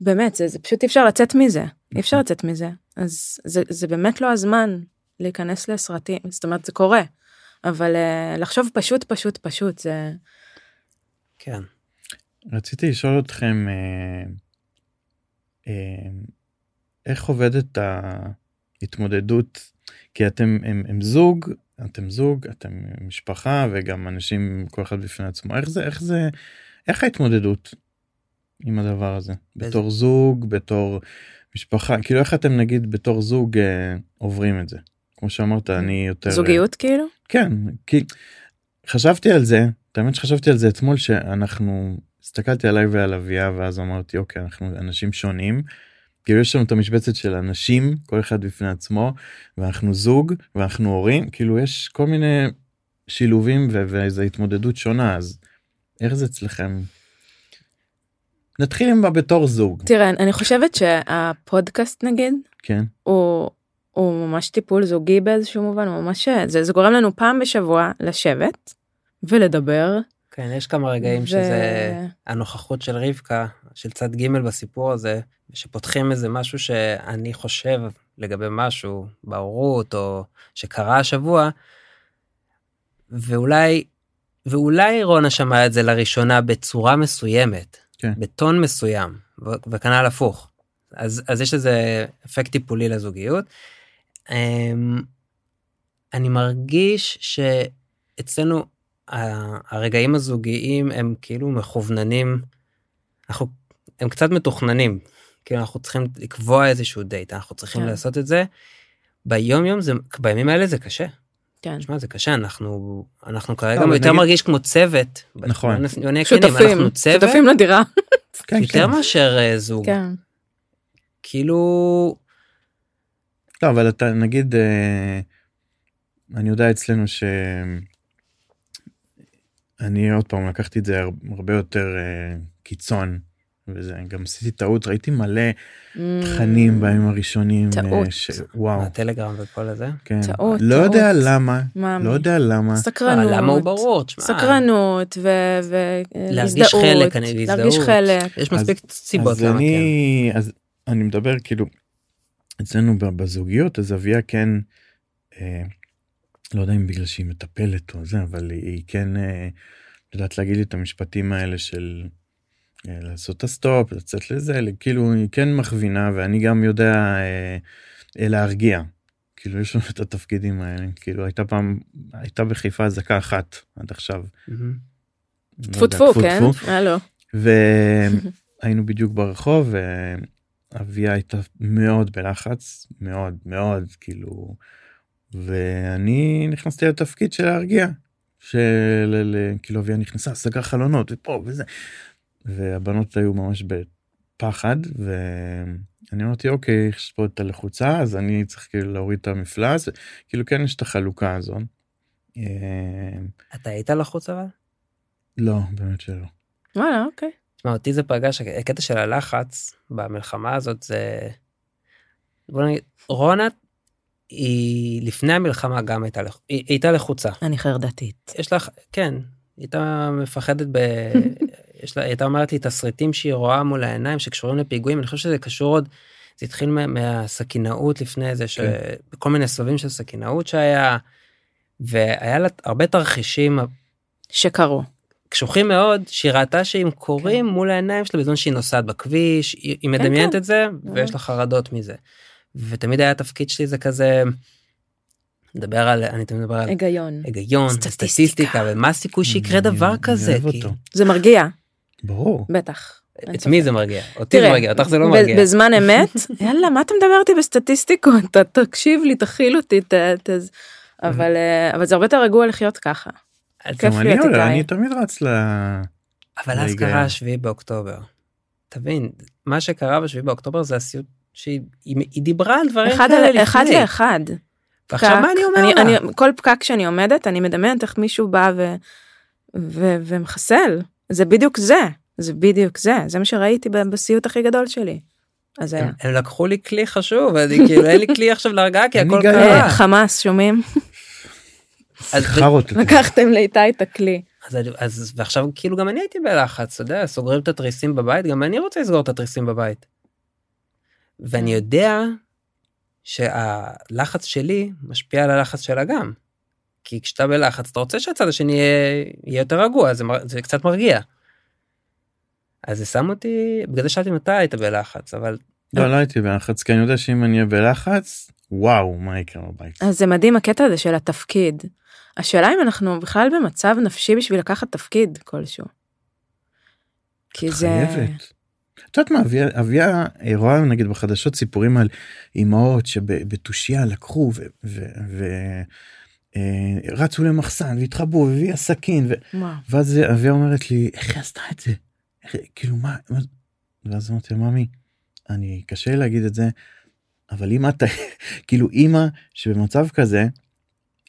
באמת זה, זה פשוט אי אפשר לצאת מזה. אי אפשר לצאת מזה. אז זה, זה באמת לא הזמן להיכנס לסרטים. זאת אומרת זה קורה. אבל אה, לחשוב פשוט פשוט פשוט זה כן. רציתי לשאול אתכם אה, אה, איך עובדת ההתמודדות כי אתם הם, הם זוג אתם זוג אתם משפחה וגם אנשים כל אחד בפני עצמו. איך זה איך זה איך ההתמודדות עם הדבר הזה? באיזה- בתור זוג בתור משפחה כאילו איך אתם נגיד בתור זוג אה, עוברים את זה? כמו שאמרת אני יותר זוגיות כאילו? כן כי חשבתי על זה האמת שחשבתי על זה אתמול שאנחנו הסתכלתי עליי ועל אביה ואז אמרתי אוקיי אנחנו אנשים שונים. כאילו יש לנו את המשבצת של אנשים כל אחד בפני עצמו ואנחנו זוג ואנחנו הורים כאילו יש כל מיני שילובים ו- ואיזו התמודדות שונה אז איך זה אצלכם. נתחיל עם בתור זוג תראה אני חושבת שהפודקאסט נגיד כן הוא הוא ממש טיפול זוגי באיזשהו מובן הוא ממש זה זה גורם לנו פעם בשבוע לשבת ולדבר. כן, יש כמה רגעים ו- שזה הנוכחות של רבקה, של צד ג' בסיפור הזה, שפותחים איזה משהו שאני חושב לגבי משהו בהורות, או שקרה השבוע, ואולי, ואולי רונה שמעה את זה לראשונה בצורה מסוימת, כן. בטון מסוים, ו- וכנ"ל הפוך. אז, אז יש איזה אפקט טיפולי לזוגיות. אמ, אני מרגיש שאצלנו הרגעים הזוגיים הם כאילו מכווננים, אנחנו, הם קצת מתוכננים, כאילו אנחנו צריכים לקבוע איזשהו דייט, אנחנו צריכים כן. לעשות את זה. ביום יום זה, בימים האלה זה קשה, כן. תשמע זה קשה, אנחנו, אנחנו כרגע לא, יותר נגיד- מרגיש כמו צוות. נכון. שותפים, אנחנו צוות שותפים לדירה. <laughs> כן, יותר כן. מאשר אה, זוג, כן. כאילו, לא, אבל אתה נגיד, אה, אני יודע אצלנו ש... אני עוד פעם לקחתי את זה הר- הרבה יותר אה, קיצון. וזה גם עשיתי טעות ראיתי מלא תכנים בימים הראשונים אה, טעות. ש... וואו הטלגרם וכל הזה. כן. טעות, לא טעות. יודע למה מאמי. לא יודע למה סקרנות. אה, למה הוא ברור? תשמע, סקרנות להרגיש והזדהות. חלק, אני- להרגיש. חלק. יש מספיק סיבות אז למה כן. אני אז אני מדבר כאילו אצלנו ב- בזוגיות אז אביה כן אה, לא יודע אם בגלל שהיא מטפלת או זה אבל היא, כן אה, יודעת להגיד לי את המשפטים האלה של אה, לעשות את הסטופ לצאת לזה כאילו היא כן מכווינה ואני גם יודע אה, להרגיע. כאילו יש לנו את התפקידים האלה כאילו הייתה פעם הייתה בחיפה אזעקה אחת עד עכשיו. מהמם. לא טפו טפו, כן? הלו. והיינו <laughs> בדיוק ברחוב ואביה הייתה מאוד בלחץ מאוד מאוד כאילו ואני נכנסתי לתפקיד של להרגיע של כאילו אביה נכנסה סגר חלונות ופה וזה והבנות היו ממש בפחד ואני אמרתי אוקיי יש פה את הלחוצה אז אני צריך כאילו להוריד את המפלס כאילו כן יש את החלוקה הזאת. אתה היית לחוץ אבל? לא באמת שלא. וואלה, אוקיי. תשמע, אותי זה פגש, הקטע של הלחץ במלחמה הזאת זה... בוא נגיד, רונה היא לפני המלחמה גם הייתה, לח- היא, היא הייתה לחוצה. אני חרדתית. יש לך, כן, היא הייתה מפחדת ב... <laughs> יש לה, היא הייתה אומרת לי תסריטים שהיא רואה מול העיניים שקשורים לפיגועים, אני חושב שזה קשור עוד, זה התחיל מה, מהסכינאות לפני זה, כן. כל מיני סבבים של סכינאות שהיה, והיה לה הרבה תרחישים שקרו. קשוחים מאוד שהיא ראתה שהם קורים מול העיניים שלה בזמן שהיא נוסעת בכביש היא, היא מדמיינת כן. את זה ממש. ויש לה חרדות מזה. ותמיד היה התפקיד שלי זה כזה לדבר על אני תמיד מדבר על היגיון. היגיון סטטיסטיקה. סטטיסטיקה ומה הסיכוי שיקרה אני- דבר אני כזה אוהב כי. זה מרגיע, ברור. בטח. את מי. זה מרגיע אותי זה מרגיע אותך זה לא מרגיע. בזמן <laughs> אמת, יאללה, מה אתה מדבר איתי בסטטיסטיקות? תקשיב לי, תכיל אותי, ת- ת- אבל אה, אבל זה הרבה יותר רגוע לחיות ככה. כיף להיות איתי. אני תמיד רץ ל... אבל אז. קרה השביעי באוקטובר. תבין מה שקרה בשביעי באוקטובר זה הסיוט שהיא היא- היא דיברה על דברים אחד כאלה על- אחד לפני. לאחד. ועכשיו. מה אני אומר לה? אני- כל פקק שאני עומדת, אני מדמיינת איך מישהו בא ו- ו- ומחסל. זה בדיוק זה. זה בדיוק זה. זה מה שראיתי ב- בסיוט הכי גדול שלי. אז. הם, הם לקחו לי כלי חשוב, אני כאילו אין לי כלי עכשיו להרגעה כי אני הכל קרה. אה, חמאס, שומעים? לקחתם לאיתי את הכלי. אז, אז ועכשיו כאילו גם אני הייתי בלחץ, אתה יודע, סוגרים את התריסים בבית, גם אני רוצה לסגור את התריסים בבית. ואני יודע שהלחץ שלי משפיע על הלחץ שלה גם. כי כשאתה בלחץ אתה רוצה שהצד השני יהיה, יהיה יותר רגוע, זה, מר- זה קצת מרגיע. אז זה שם אותי, בגלל זה שאלתי מתי היית בלחץ, אבל לא, לא הייתי בלחץ, כי אני יודע שאם אני אהיה בלחץ, וואו, מה יקרה בבית. אז זה מדהים הקטע הזה של התפקיד. השאלה אם אנחנו בכלל במצב נפשי בשביל לקחת תפקיד כלשהו. כי זה... חייבת. את יודעת מה, אביה, אביה אה, רואה נגיד בחדשות סיפורים על אימהות שבתושייה לקחו ורצו למחסן והתחבאו והביאה סכין ו-. ואז אביה אומרת לי איך היא עשתה את זה? איך, כאילו מה, מה? ואז אמרתי לה ממי אני קשה לי להגיד את זה אבל אם את <laughs> כאילו אימא שבמצב כזה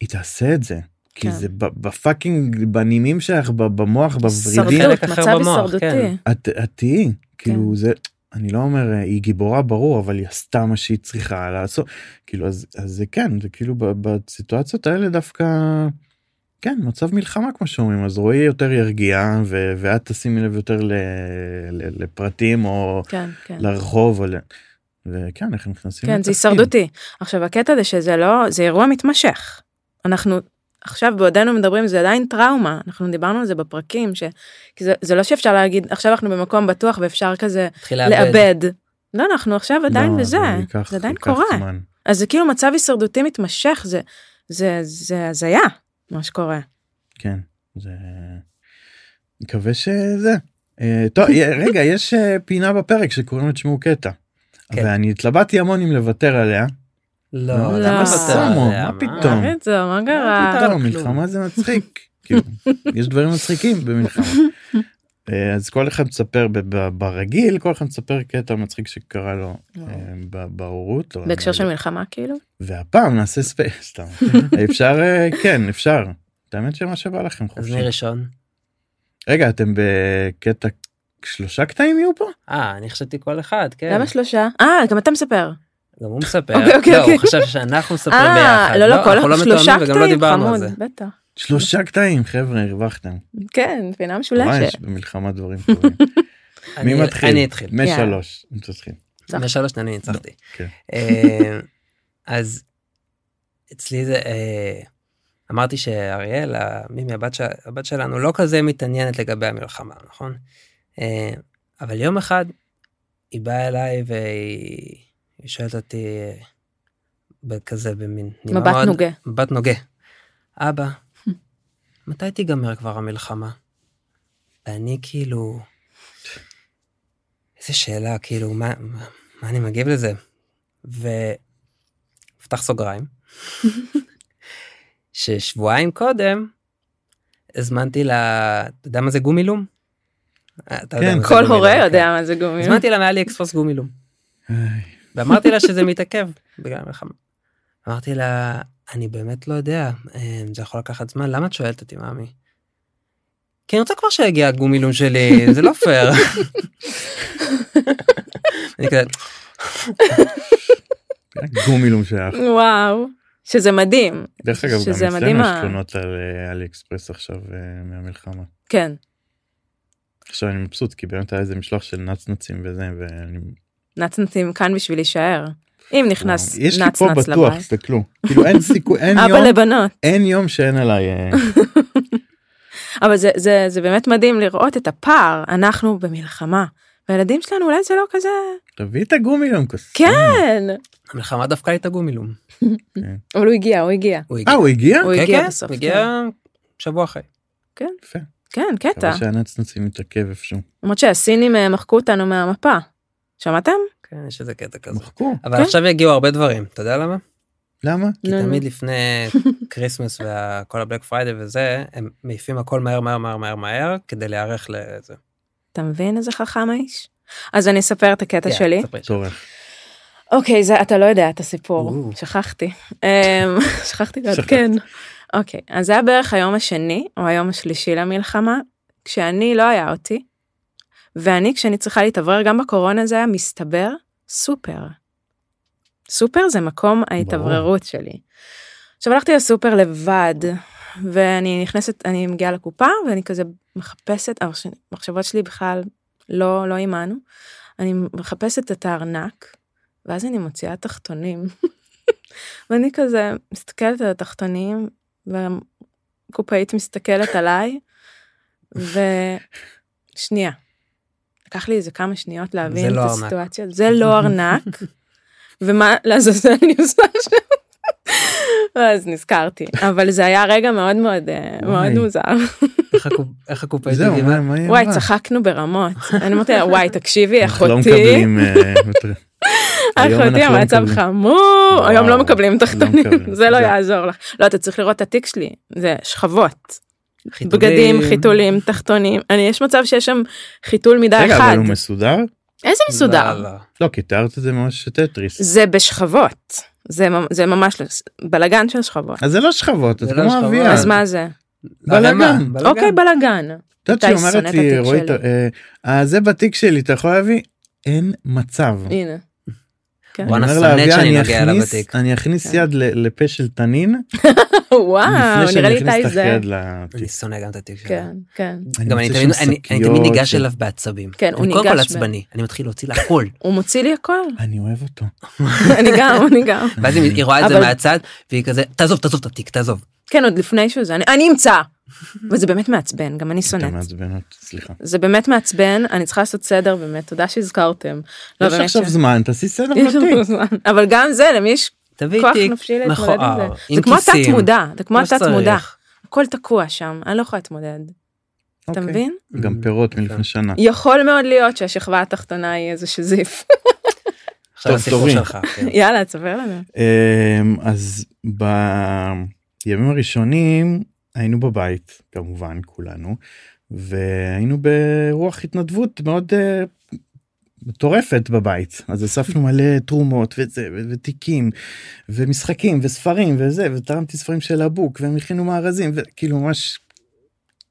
היא תעשה את זה. כי כן. זה בפאקינג בנימים שלך במוח בוורידים אחר מצב הישרדותי. כן. את את תהיי כאילו כן. זה אני לא אומר אה, היא גיבורה ברור אבל היא עשתה מה שהיא צריכה לעשות כאילו אז, אז זה כן זה כאילו בסיטואציות האלה דווקא כן מצב מלחמה כמו שאומרים אז רועי יותר ירגיע ו- ואת תשימי לב יותר ל- ל- לפרטים או כן, כן. לרחוב או ל... וכן אנחנו נכנסים כן, זה לתפקיד. הישרדותי. עכשיו, הקטע זה שזה לא, זה אירוע מתמשך. אנחנו עכשיו בעודנו מדברים, זה עדיין טראומה, אנחנו דיברנו על זה בפרקים, ש... כי זה, זה לא שאפשר להגיד, עכשיו אנחנו במקום בטוח ואפשר כזה לאבד. לא, אנחנו עכשיו עדיין לא, בזה, ייקח- זה עדיין קורה. זמן. אז זה כאילו מצב הישרדותי מתמשך, זה, זה, זה הזיה, מה שקורה. כן זה מקווה שזה אה, טוב <laughs> רגע יש אה, פינה בפרק שקוראים לה תשמעו קטע. כן. ואני התלבטתי המון אם לוותר עליה. לא, לא, למה לא. סמו? מה? פתאום? מה זה, מה קרה? פתאום, כלום. מלחמה זה מצחיק. כאילו, <laughs> יש דברים מצחיקים במלחמה. אה, אז כל אחד מספר ברגיל כל אחד מספר קטע מצחיק שקרה לו אה, בהורות. בהקשר של מלחמה כאילו? והפעם נעשה space <laughs> סתם <laughs> אפשר אה, כן אפשר. את האמת שמה שבא לכם אז חופשי. מי ראשון? רגע אתם בקטע שלושה קטעים יהיו פה? אה, אני חשבתי כל אחד, כן. למה שלושה? אה, גם אתה מספר. גם הוא מספר. אוקיי, אוקיי, לא, אוקיי. הוא חשב שאנחנו מספרים אה, ביחד. לא, לא, אנחנו לא כל שלושה מתואמים וגם לא קטעים, דיברנו על חמוד, זה. בטח. שלושה קטעים חבר'ה הרווחתם. כן, פינה מה משולשת. יש במלחמה דברים טובים. <laughs> מי אני- מתחיל? אני אתחיל. משלוש. אם תתחיל. משלוש אני ניצחתי. כן. אה, אז אצלי זה אה, אמרתי שאריאל מימי הבת, של, הבת שלנו לא כזה מתעניינת לגבי המלחמה נכון אה, אבל יום אחד היא באה אליי והיא היא שואלת אותי אה, בכזה במין מבט מאוד- נוגה. מבט נוגה אבא <laughs> מתי תיגמר כבר המלחמה ואני כאילו איזה שאלה כאילו מה, מה, מה אני מגיב לזה ופתח סוגריים <laughs> ששבועיים קודם הזמנתי לה אתה יודע מה זה גומילום? אה, כן. כל גומילום, הורה כן. יודע מה זה גומי. הזמנתי לה מאלי אקספרס גומילום ואמרתי לה שזה מתעכב בגלל המלחמה. אמרתי לה אני באמת לא יודע אה, זה יכול לקחת זמן למה את שואלת אותי מאמי? כי אני רוצה כבר שיגיע הגומילום שלי זה לא פייר. אני כזה גומילום שייך. וואו. שזה מדהים. דרך אגב גם אצלנו יש תלונות על אה, אלי אקספרס עכשיו אה, מהמלחמה. כן. עכשיו אני מבסוט כי באמת היה איזה משלוח של נצנצים וזה ואני נצנצים כאן בשביל להישאר. אם נכנס יש לי פה בטוח. תסתכלו כאילו אין סיכוי אין <laughs> אבא יום לבנות. אין יום שאין עליי אה, <laughs> אבל זה, זה, זה באמת מדהים לראות את הפער. אנחנו במלחמה. והילדים שלנו אולי זה לא כזה... תביא את הגומילום כוס. כן. המלחמה דפקה לי את הגומי לום. אבל הוא הגיע, הוא הגיע. אה. הוא הגיע? הוא כן, הגיע כן, בסוף, הוא הגיע שבוע אחרי. יפה. כן, קטע. מקווה שהנצנצים מתעכב איפשהו. למרות שהסינים אה, מחקו אותנו מהמפה. שמעתם? כן, יש איזה קטע כזה. מחקו. אבל כן. עכשיו יגיעו הרבה דברים, אתה יודע למה? למה? כי נו. תמיד לפני כריסמס וכל הבלק פריידי וזה, הם מעיפים הכל מהר מהר מהר מהר מהר כדי להיערך לזה. אתה מבין איזה חכם האיש? אז אני אספר את הקטע כן, שלי. אוקיי, זה אתה לא יודע את הסיפור, או. שכחתי. אמ, <laughs> שכחתי לעדכן. אוקיי, אז זה היה בערך היום השני או היום השלישי למלחמה, כשאני לא היה אותי, ואני כשאני צריכה להתאוורר גם בקורונה זה היה מסתבר סופר. סופר זה מקום ההתאווררות שלי. עכשיו הלכתי לסופר לבד, ואני נכנסת, אני מגיעה לקופה ואני כזה מחפשת, המחשבות שלי בכלל לא, לא עימנו, אני מחפשת את הארנק, ואז אני מוציאה תחתונים. <laughs> ואני כזה מסתכלת על התחתונים, והקופאית מסתכלת עליי, ושנייה. לקח לי איזה כמה שניות להבין את לא ארנק. הסיטואציה. זה לא ארנק. <laughs> ומה לעזאזל אני עושה עכשיו? <laughs> אז נזכרתי, אבל זה היה רגע מאוד מאוד אה, מאוד. מוזר. איך הקופ- איך הקופאית הגיבה? וואי? צחקנו ברמות. אני אמרתי לה, וואי, תקשיבי, לא אחותי, מקבלים, אה, <laughs> אחותי, לא המצב. חמור, היום לא מקבלים תחתונים. זה לא יעזור לך. לא, אתה צריך לראות את התיק שלי, זה שכבות, חיתולים. בגדים, חיתולים, תחתונים, אני, יש מצב שיש שם חיתול מידה רגע אחד. אבל הוא מסודר? איזה מסודר? לא, לא. לא כי תיארת את זה ממש טטריס. זה בשכבות, זה זה ממש לא- בלגן של שכבות. אז זה לא שכבות, זה לא כמו. אביה. אז מה זה? בלגן. אוקיי, בלגן. את יודעת שהיא אומרת לי רועי שלי. אה, אה, זה בתיק שלי אתה יכול להביא? אין מצב. הנה. כן. וואנה, לאביה, שאני אני נוגע לה אכניס- בתיק. אני אכניס כן. יד ל- לפה של תנין, <laughs> וואו, נראה לי איתי זה. אני. שונא גם את התיק שלה. כן, כן. גם אני תמיד, אני, אני תמיד ניגש של- אליו בעצבים. כן, הוא אני קודם כל ניגש עצבני, אני מתחיל להוציא לה הכל. <laughs> הוא מוציא לי הכל. אני אוהב אותו. <laughs> אני גם, אני גם. ואז היא רואה את זה מהצד, והיא כזה, תעזוב, תעזוב את התיק, תעזוב. כן, עוד לפני שהוא זה, אני- אני אמצא. וזה באמת מעצבן, גם אני שונאת. מעצבן אותי, סליחה. זה באמת מעצבן, אני צריכה לעשות סדר באמת, תודה שהזכרתם. לא, יש באמת עכשיו ש- זמן, תעשי סדר יש. זמן. אבל גם זה, למי יש כוח נפשי להתמודד עם זה. זה כמו התת מודע, זה כמו כמו התת מודע. הכל תקוע שם, אני לא יכולה להתמודד. אתה אוקיי. מבין? גם פירות מלפני. שנה. יכול מאוד להיות שהשכבה התחתונה היא איזה שזיף. טוב, תורי. כן. יאללה, תספר לנו. אמ, אז בימים הראשונים היינו בבית, כמובן, כולנו, והיינו ברוח התנדבות מאוד אה, מטורפת בבית. אז אספנו <laughs> מלא תרומות וזה, ותיקים, ומשחקים, וספרים, וזה, ותרמתי ספרים של הבוק, והם הכינו מארזים, וכאילו ממש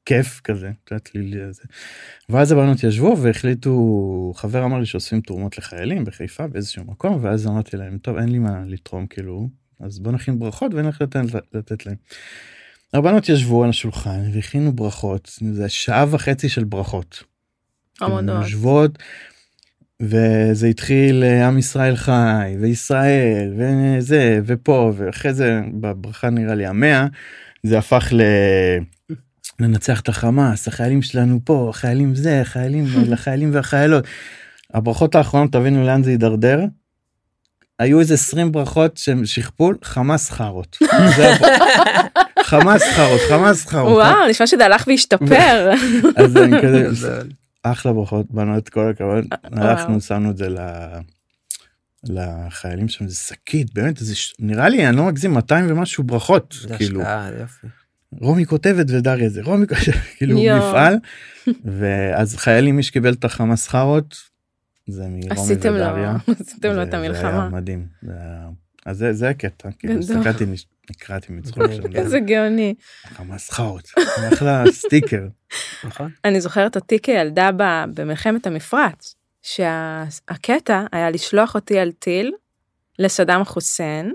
כיף כזה, את יודעת לי זה. ואז הבנות ישבו והחליטו, חבר אמר לי שאוספים תרומות לחיילים בחיפה באיזשהו מקום, ואז אמרתי להם, טוב, אין לי מה לתרום, כאילו, אז בוא נכין ברכות ונלך לתת, לתת להם. הבנות ישבו על השולחן והכינו ברכות, זה שעה וחצי של ברכות. חמודות. הן יושבות, וזה התחיל אה, עם ישראל חי, וישראל, וזה, ופה, ואחרי זה, בברכה נראה לי המאה, זה הפך ל... לנצח את החמאס, החיילים שלנו פה, חיילים זה, חיילים, לחיילים <laughs> והחיילות. הברכות האחרונות, תבינו לאן זה הידרדר. היו איזה 20 ברכות שהם שכפול, חמאס חארות. <laughs> חמאס חארות, חמאס חארות. וואו, נשמע שזה הלך והשתפר. <laughs> אז אני כזה. אחלה ברכות, באנו את כל הכבוד. הלכנו, שמנו את זה ל... לחיילים שם, זה שקית, באמת, זה ש... נראה לי, אני לא מגזים, 200 ומשהו ברכות, זה כאילו, השקעה, יופי. רומי כותבת ודריה זה, רומי כותבת, <laughs> כאילו. מפעל, ואז חיילים, מי שקיבל את החמאס חארות, זה מרומי עשיתם לו, ודריה. עשיתם לו זה- את זה היה המלחמה. מדהים. זה היה- אז זה, זה הקטע, כאילו. הסתכלתי, נקרעתי מצחוק שם, איזה גאוני. חמאס חארות, אחלה סטיקר. נכון? אני זוכרת אותי כילדה ב- במלחמת המפרץ, שהקטע היה לשלוח אותי על טיל לסדאם חוסיין,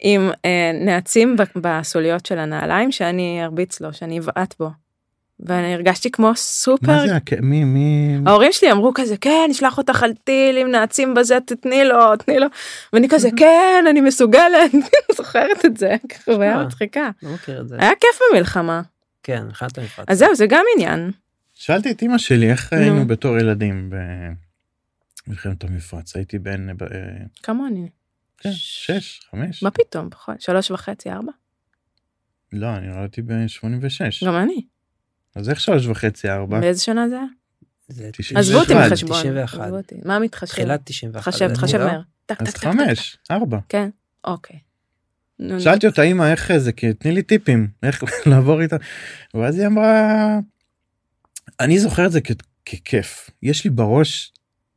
עם אה, נעצים ב- בסוליות של הנעליים שאני ארביץ לו, שאני אבעט בו. ואני הרגשתי כמו סופר מה זה, הק- מי, מי, ההורים שלי אמרו כזה כן נשלח אותך על טיל עם נעצים בזה תתני לו תני לו. ואני כזה כן אני מסוגלת. <laughs> זוכרת את זה חוויה אה. מצחיקה. לא. היה כיף במלחמה. כן, מלחמת המפרץ. אז זהו זה גם עניין. שאלתי את אמא שלי איך נו. היינו בתור ילדים במלחמת המפרץ? הייתי בן אה, כמוני. כן, שש חמש. מה פתאום פחות שלוש וחצי ארבע? לא אני נולדתי ב-86 גם אני אז איך שלוש וחצי ארבע באיזה שנה זה היה? זה עזבו אותי 91, מחשבון 91. עזבו אותי מה מתחשב תחילת 91. תחשב לדעתי, תחשב? מהר אז חמש ארבע. כן אוקיי. שאלתי אותה אמא איך זה כי תני לי טיפים איך <laughs> לעבור איתה ואז היא אמרה אני זוכר את זה ככיף יש לי בראש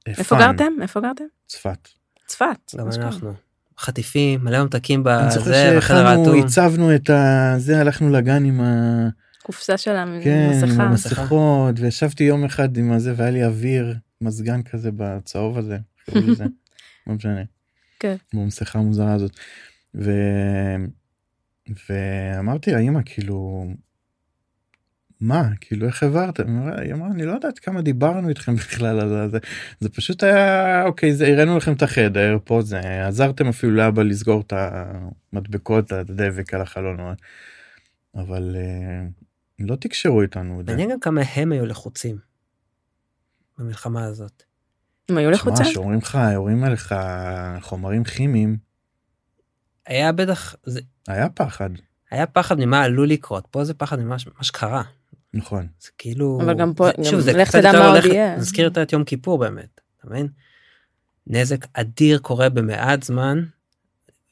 אה, איפה. גרתם איפה גרתם? צפת צפת. גם. אנחנו. חטיפים, מלא ממתקים אני זוכר בזה, בחדר האטום. הצבנו את הזה הלכנו לגן עם ה... קופסה של כן, המסכה. המסכות, וישבתי יום אחד עם הזה והיה לי אוויר, מזגן כזה בצהוב הזה? <laughs> לא משנה. כן. במסכה המוזרה הזאת. ו... ואמרתי לה, אמא, כאילו, מה, כאילו, איך העברתם? היא אמרה- אני לא יודעת כמה דיברנו איתכם <laughs> בכלל על זה. זה פשוט היה, אוקיי, זה, הראינו לכם את החדר, פה זה, עזרתם אפילו לאבא לסגור את המדבקות, את הדבק על החלון, אבל אה, לא תקשרו איתנו. את זה. מעניין גם כמה הם היו לחוצים. במלחמה הזאת. הם היו לחוצה? תשמע, שאומרים לך, יורים עליך חומרים כימיים, היה בטח, זה, היה פחד, היה פחד ממה עלול לקרות, פה זה פחד ממה ש- שקרה. נכון. זה כאילו... אבל גם פה- זה- גם זה לך קצת תדע יותר מה עוד הולך- יהיה. זה מזכיר את יום כיפור באמת, אתה מבין? נזק אדיר קורה במעט זמן,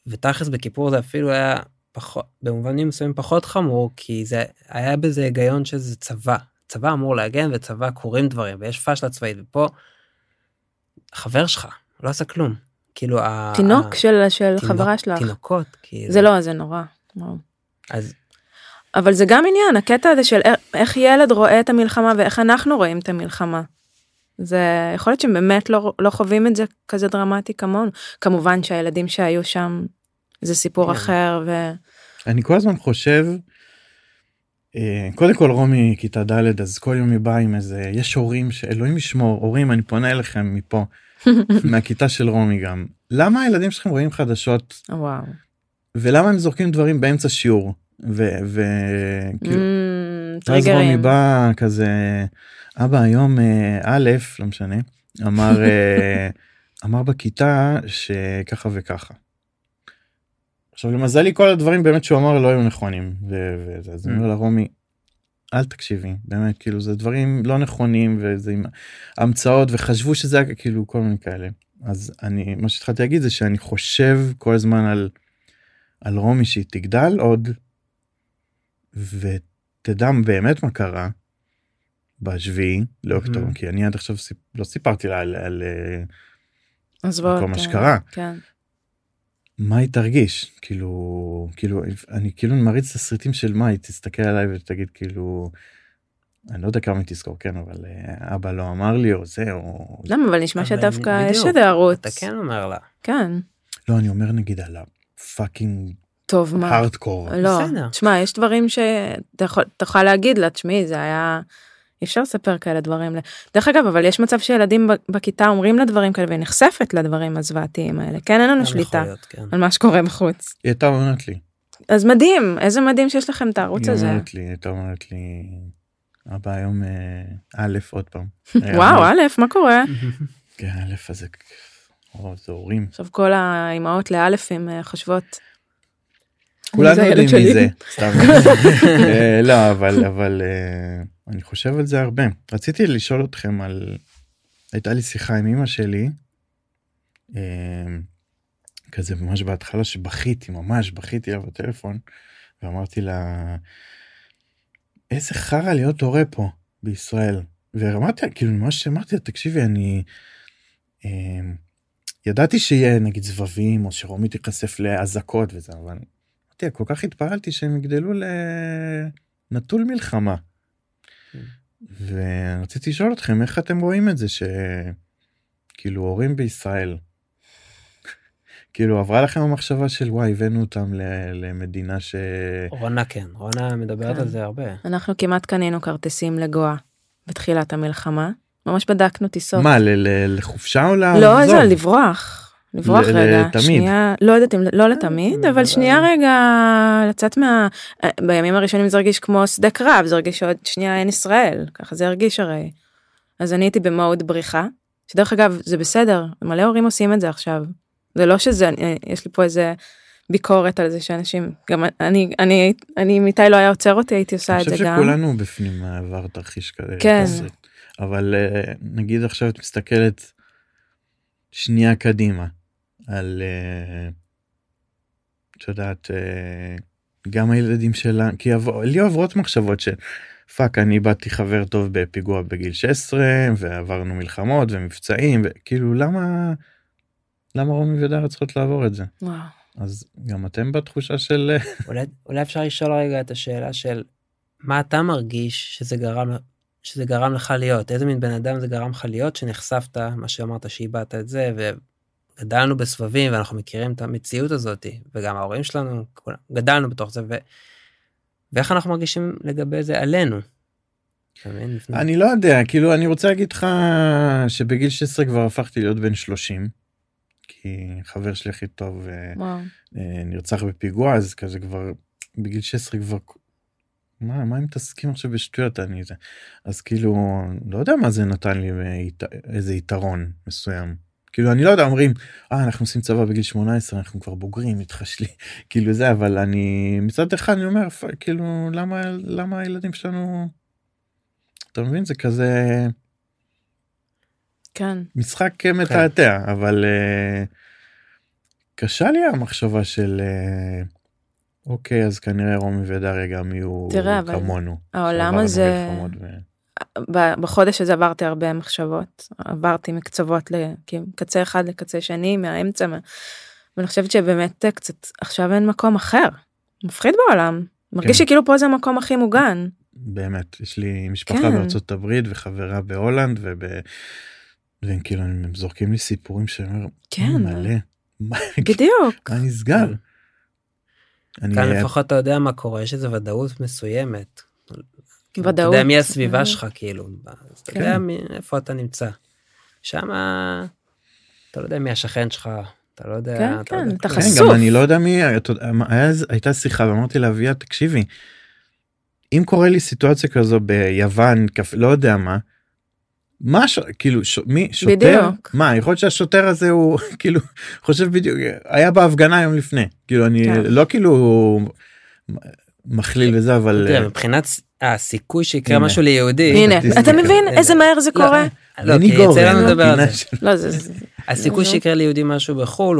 ותכלס בכיפור זה אפילו היה פחות, במובנים מסוימים פחות חמור, כי זה היה בזה היגיון שזה צבא. צבא אמור להגן וצבא קורים דברים, ויש פשלה צבאית, ופה חבר שלך לא עשה כלום. כאילו. תינוק ה- של של תינוק- חברה שלך. תינוקות, כאילו. זה לא, זה נורא. אז אבל זה גם עניין, הקטע הזה של איך ילד רואה את המלחמה ואיך אנחנו רואים את המלחמה. זה יכול להיות שהם באמת לא, לא חווים את זה כזה דרמטי כמונו. כמובן שהילדים שהיו שם זה סיפור כן. אחר ו... אני כל הזמן חושב, אה, קודם כל רומי כיתה ד' אז כל יום היא באה עם איזה, יש הורים שאלוהים ישמור, הורים אני פונה אליכם מפה, <laughs> מהכיתה של רומי גם, למה הילדים שלכם רואים חדשות וואו. ולמה הם זורקים דברים באמצע שיעור וכאילו Mm, ואז רומי. בא כזה אבא היום אה, א' לא משנה אמר אה, <laughs> אמר בכיתה שככה וככה. עכשיו למזלי כל הדברים באמת שהוא אמר לא היו נכונים ו- וזה אז אני אומר לה רומי אל תקשיבי באמת כאילו זה דברים לא נכונים וזה עם המצאות וחשבו שזה היה כאילו כל מיני כאלה אז אני מה שהתחלתי להגיד זה שאני חושב כל הזמן על על רומי שהיא תגדל עוד ותדע באמת מה קרה בשביעי לאוקטובר Mhm. כי אני עד עכשיו סיפ... לא סיפרתי לה על, על אה, עזבו כל מה. שקרה. כן. מה היא תרגיש כאילו כאילו אני כאילו מריץ את הסרטים של מה היא תסתכל עליי ותגיד כאילו. אני לא יודע כמה היא תזכור כן אבל אה, אבא לא אמר לי או זה או למה אבל נשמע שדווקא יש איזה ערוץ. אתה כן אומר לה. כן. לא אני אומר נגיד על הפאקינג טוב מה. הארדקור לא. תשמע יש דברים שאתה יכול, אתה יכול להגיד לה תשמעי זה היה. אי אפשר לספר כאלה דברים. דרך אגב אבל יש מצב שילדים בכיתה אומרים לה דברים כאלה והיא נחשפת לדברים הזוועתיים האלה כן אין לנו שליטה להיות, כן. על מה שקורה בחוץ. היא הייתה אומרת לי אז מדהים איזה מדהים שיש לכם את הערוץ היא הזה. אומרת לי היא הייתה אומרת לי אבא היום אה, א' עוד פעם. <laughs> וואו א' מה קורה <laughs> כן א' אז זה הורים. עכשיו כל האימהות לאלפים אה, חושבות כולנו יודעים. מי זה. <laughs> סתם. אה, לא אבל אבל אני חושב על זה הרבה. רציתי לשאול אתכם על הייתה לי שיחה עם אמא שלי. אה, כזה ממש בהתחלה שבכיתי ממש בכיתי לה בטלפון ואמרתי לה איזה חרא להיות הורה פה בישראל ואמרתי כאילו ממש אמרתי לה תקשיבי אני אה, ידעתי שיהיה נגיד זבבים או שרומי תיחשף לאזעקות וזה אבל אמרתי כל כך התפעלתי שהם יגדלו לנטול מלחמה. ורציתי לשאול אתכם איך אתם רואים את זה שכאילו הורים בישראל כאילו עברה לכם המחשבה של וואי הבאנו אותם ל- למדינה ש... רונה כן, רונה מדברת כן. על זה הרבה. אנחנו כמעט קנינו כרטיסים לגואה בתחילת המלחמה ממש בדקנו טיסות. מה ל- ל- לחופשה או לעזוב? לא זה לברוח. לברוח ל- רגע, לתמיד. שנייה, לא יודעת אם לא לתמיד, אבל שנייה רגע לצאת מה... אה, בימים הראשונים זה הרגיש כמו שדה קרב, זה הרגיש שעוד שנייה אין ישראל, ככה זה הרגיש הרי. אז אני הייתי במהות בריחה, שדרך אגב זה בסדר, מלא הורים עושים את זה עכשיו. זה לא שזה, אני- יש לי פה איזה ביקורת על זה שאנשים, גם אני, אני, אני, אם איתי לא היה עוצר אותי הייתי עושה אני את זה חושב גם. שכולנו בפנים עבר תרחיש כזה. כן. כזה. אבל אה, נגיד עכשיו את מסתכלת שנייה קדימה על אה, את יודעת אה, גם הילדים שלה כי לי עוברות מחשבות של fuck אני איבדתי חבר טוב בפיגוע בגיל 16 ועברנו מלחמות ומבצעים וכאילו למה למה רומי ודרה צריכות לעבור את זה וואו. אז גם אתם בתחושה של אה, <laughs> אולי, אולי אפשר לשאול רגע את השאלה של מה אתה מרגיש שזה גרם, שזה גרם לך להיות, איזה מין בן אדם זה גרם לך להיות שנחשפת, מה שאמרת שאיבדת את זה, וגדלנו בסבבים ואנחנו מכירים את המציאות הזאת, וגם ההורים שלנו, כולם, גדלנו בתוך זה, ו... ואיך אנחנו מרגישים לגבי זה עלינו. אני לא יודע כאילו אני רוצה להגיד לך שבגיל 16 כבר הפכתי להיות בן 30 כי חבר שלי הכי טוב אה, וואו. אה, נרצח בפיגוע אז כזה כבר בגיל 16 כבר מה מה הם מתעסקים עכשיו בשטויות אני זה אז כאילו לא יודע מה זה נתן לי אה, איזה יתרון מסוים. כאילו אני לא יודע אומרים אה אנחנו עושים צבא בגיל 18 אנחנו כבר בוגרים מתחשלי <laughs> כאילו זה אבל אני מצד אחד אני אומר "פ- כאילו למה למה הילדים שלנו אתה מבין זה כזה כן. משחק אה, מתעתע אבל אה, קשה לי המחשבה של אה, אוקיי אז כנראה רומי ודריה גם יהיו תראה, כמונו. העולם הזה, ו- בחודש הזה עברתי הרבה מחשבות, עברתי מקצוות לקצה אחד לקצה שני, מהאמצע, מה- ואני חושבת שבאמת אה, קצת עכשיו אין מקום אחר, מפחיד בעולם, מרגיש כן. שכאילו פה זה המקום הכי מוגן, באמת יש לי משפחה כן. בארצות הברית וחברה בהולנד וב... והם כאילו הם זורקים לי סיפורים שאומר כן. מלא מה בדיוק. מה נסגר. אני- כאן לפחות אתה יודע מה קורה, יש איזו ודאות מסוימת. כאילו, אתה ודאות. יודע מי הסביבה אה. שלך כאילו, אז אתה כן. יודע איפה אתה נמצא. שם אתה לא יודע מי השכן שלך, אתה לא יודע. כן, אתה לא כן, יודע אתה כלום. כן, חשוף. גם אני לא יודע מי הייתה שיחה ואמרתי לאביה תקשיבי. אם קורה לי סיטואציה כזו ביוון. לא יודע מה. מה ש... כאילו ש... מי שוטר בדיוק. מה יכול להיות שהשוטר הזה הוא <laughs> כאילו חושב בדיוק היה בהפגנה יום לפני כאילו אני כן. לא כאילו מכליל וזה אבל אה, מבחינת הסיכוי שיקרה. משהו ליהודי, הנה. אתה מבין איזה מהר זה לא, קורה? לא, בני כי יצא לנו לדבר על זה. לא, זה... הסיכוי. שיקרה ליהודי משהו בחו"ל.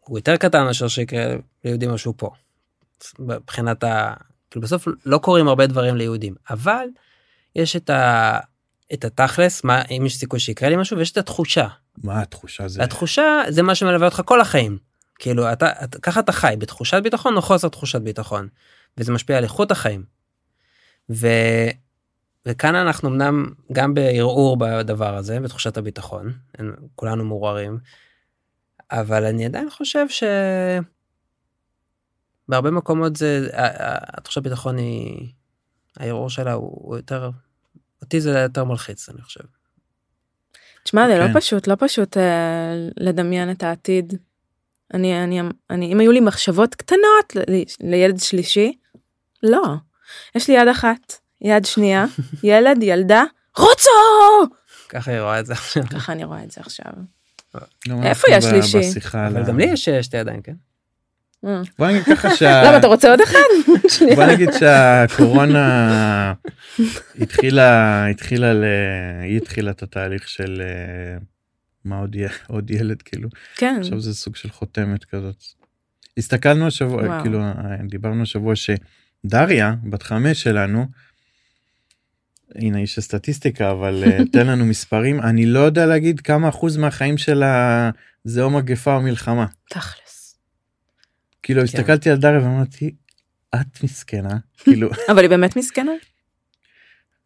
הוא יותר קטן מאשר שיקרה ליהודי משהו פה. מבחינת ה... כאילו בסוף לא קורים הרבה דברים ליהודים, אבל יש את ה... את התכלס, מה, אם יש סיכוי שיקרה לי משהו, ויש את התחושה. מה התחושה זה התחושה זה מה שמלווה אותך כל החיים. כאילו, אתה, אתה, ככה אתה חי, בתחושת ביטחון או חוסר תחושת ביטחון. וזה משפיע על איכות החיים. ו... וכאן אנחנו אמנם גם בערעור בדבר הזה, בתחושת הביטחון, כולנו מעורערים, אבל אני עדיין חושב ש... בהרבה מקומות זה, התחושת ביטחון היא, הערעור שלה הוא, הוא יותר, אותי זה יותר מלחיץ אני חושב. תשמע, זה כן. לא פשוט, לא פשוט אה, לדמיין את העתיד. אני, אני, אני, אם היו לי מחשבות קטנות ל- לילד שלישי, לא. יש לי יד אחת, יד שנייה, <laughs> ילד, ילדה, רוצו! ככה היא רואה את זה עכשיו. ככה אני רואה את זה עכשיו. גם איפה יש? בשיחה על אבל גם לי יש שתי ידיים, כן? אה. בוא נגיד ככה שה... <laughs> למה אתה רוצה עוד אחד? <laughs> בוא נגיד שהקורונה התחילה התחילה ל... היא התחילה את התהליך של אה, מה עוד יהיה עוד ילד כאילו כן, עכשיו זה סוג של חותמת כזאת. הסתכלנו השבוע. כאילו אה, דיברנו השבוע שדריה בת חמש שלנו. הנה איש הסטטיסטיקה אבל אה, <laughs> תן לנו מספרים אני לא יודע להגיד כמה אחוז מהחיים שלה זה או מגפה או מלחמה תכלס. כאילו כן. הסתכלתי על דריה ואמרתי את מסכנה <laughs> כאילו <laughs> אבל היא באמת מסכנה?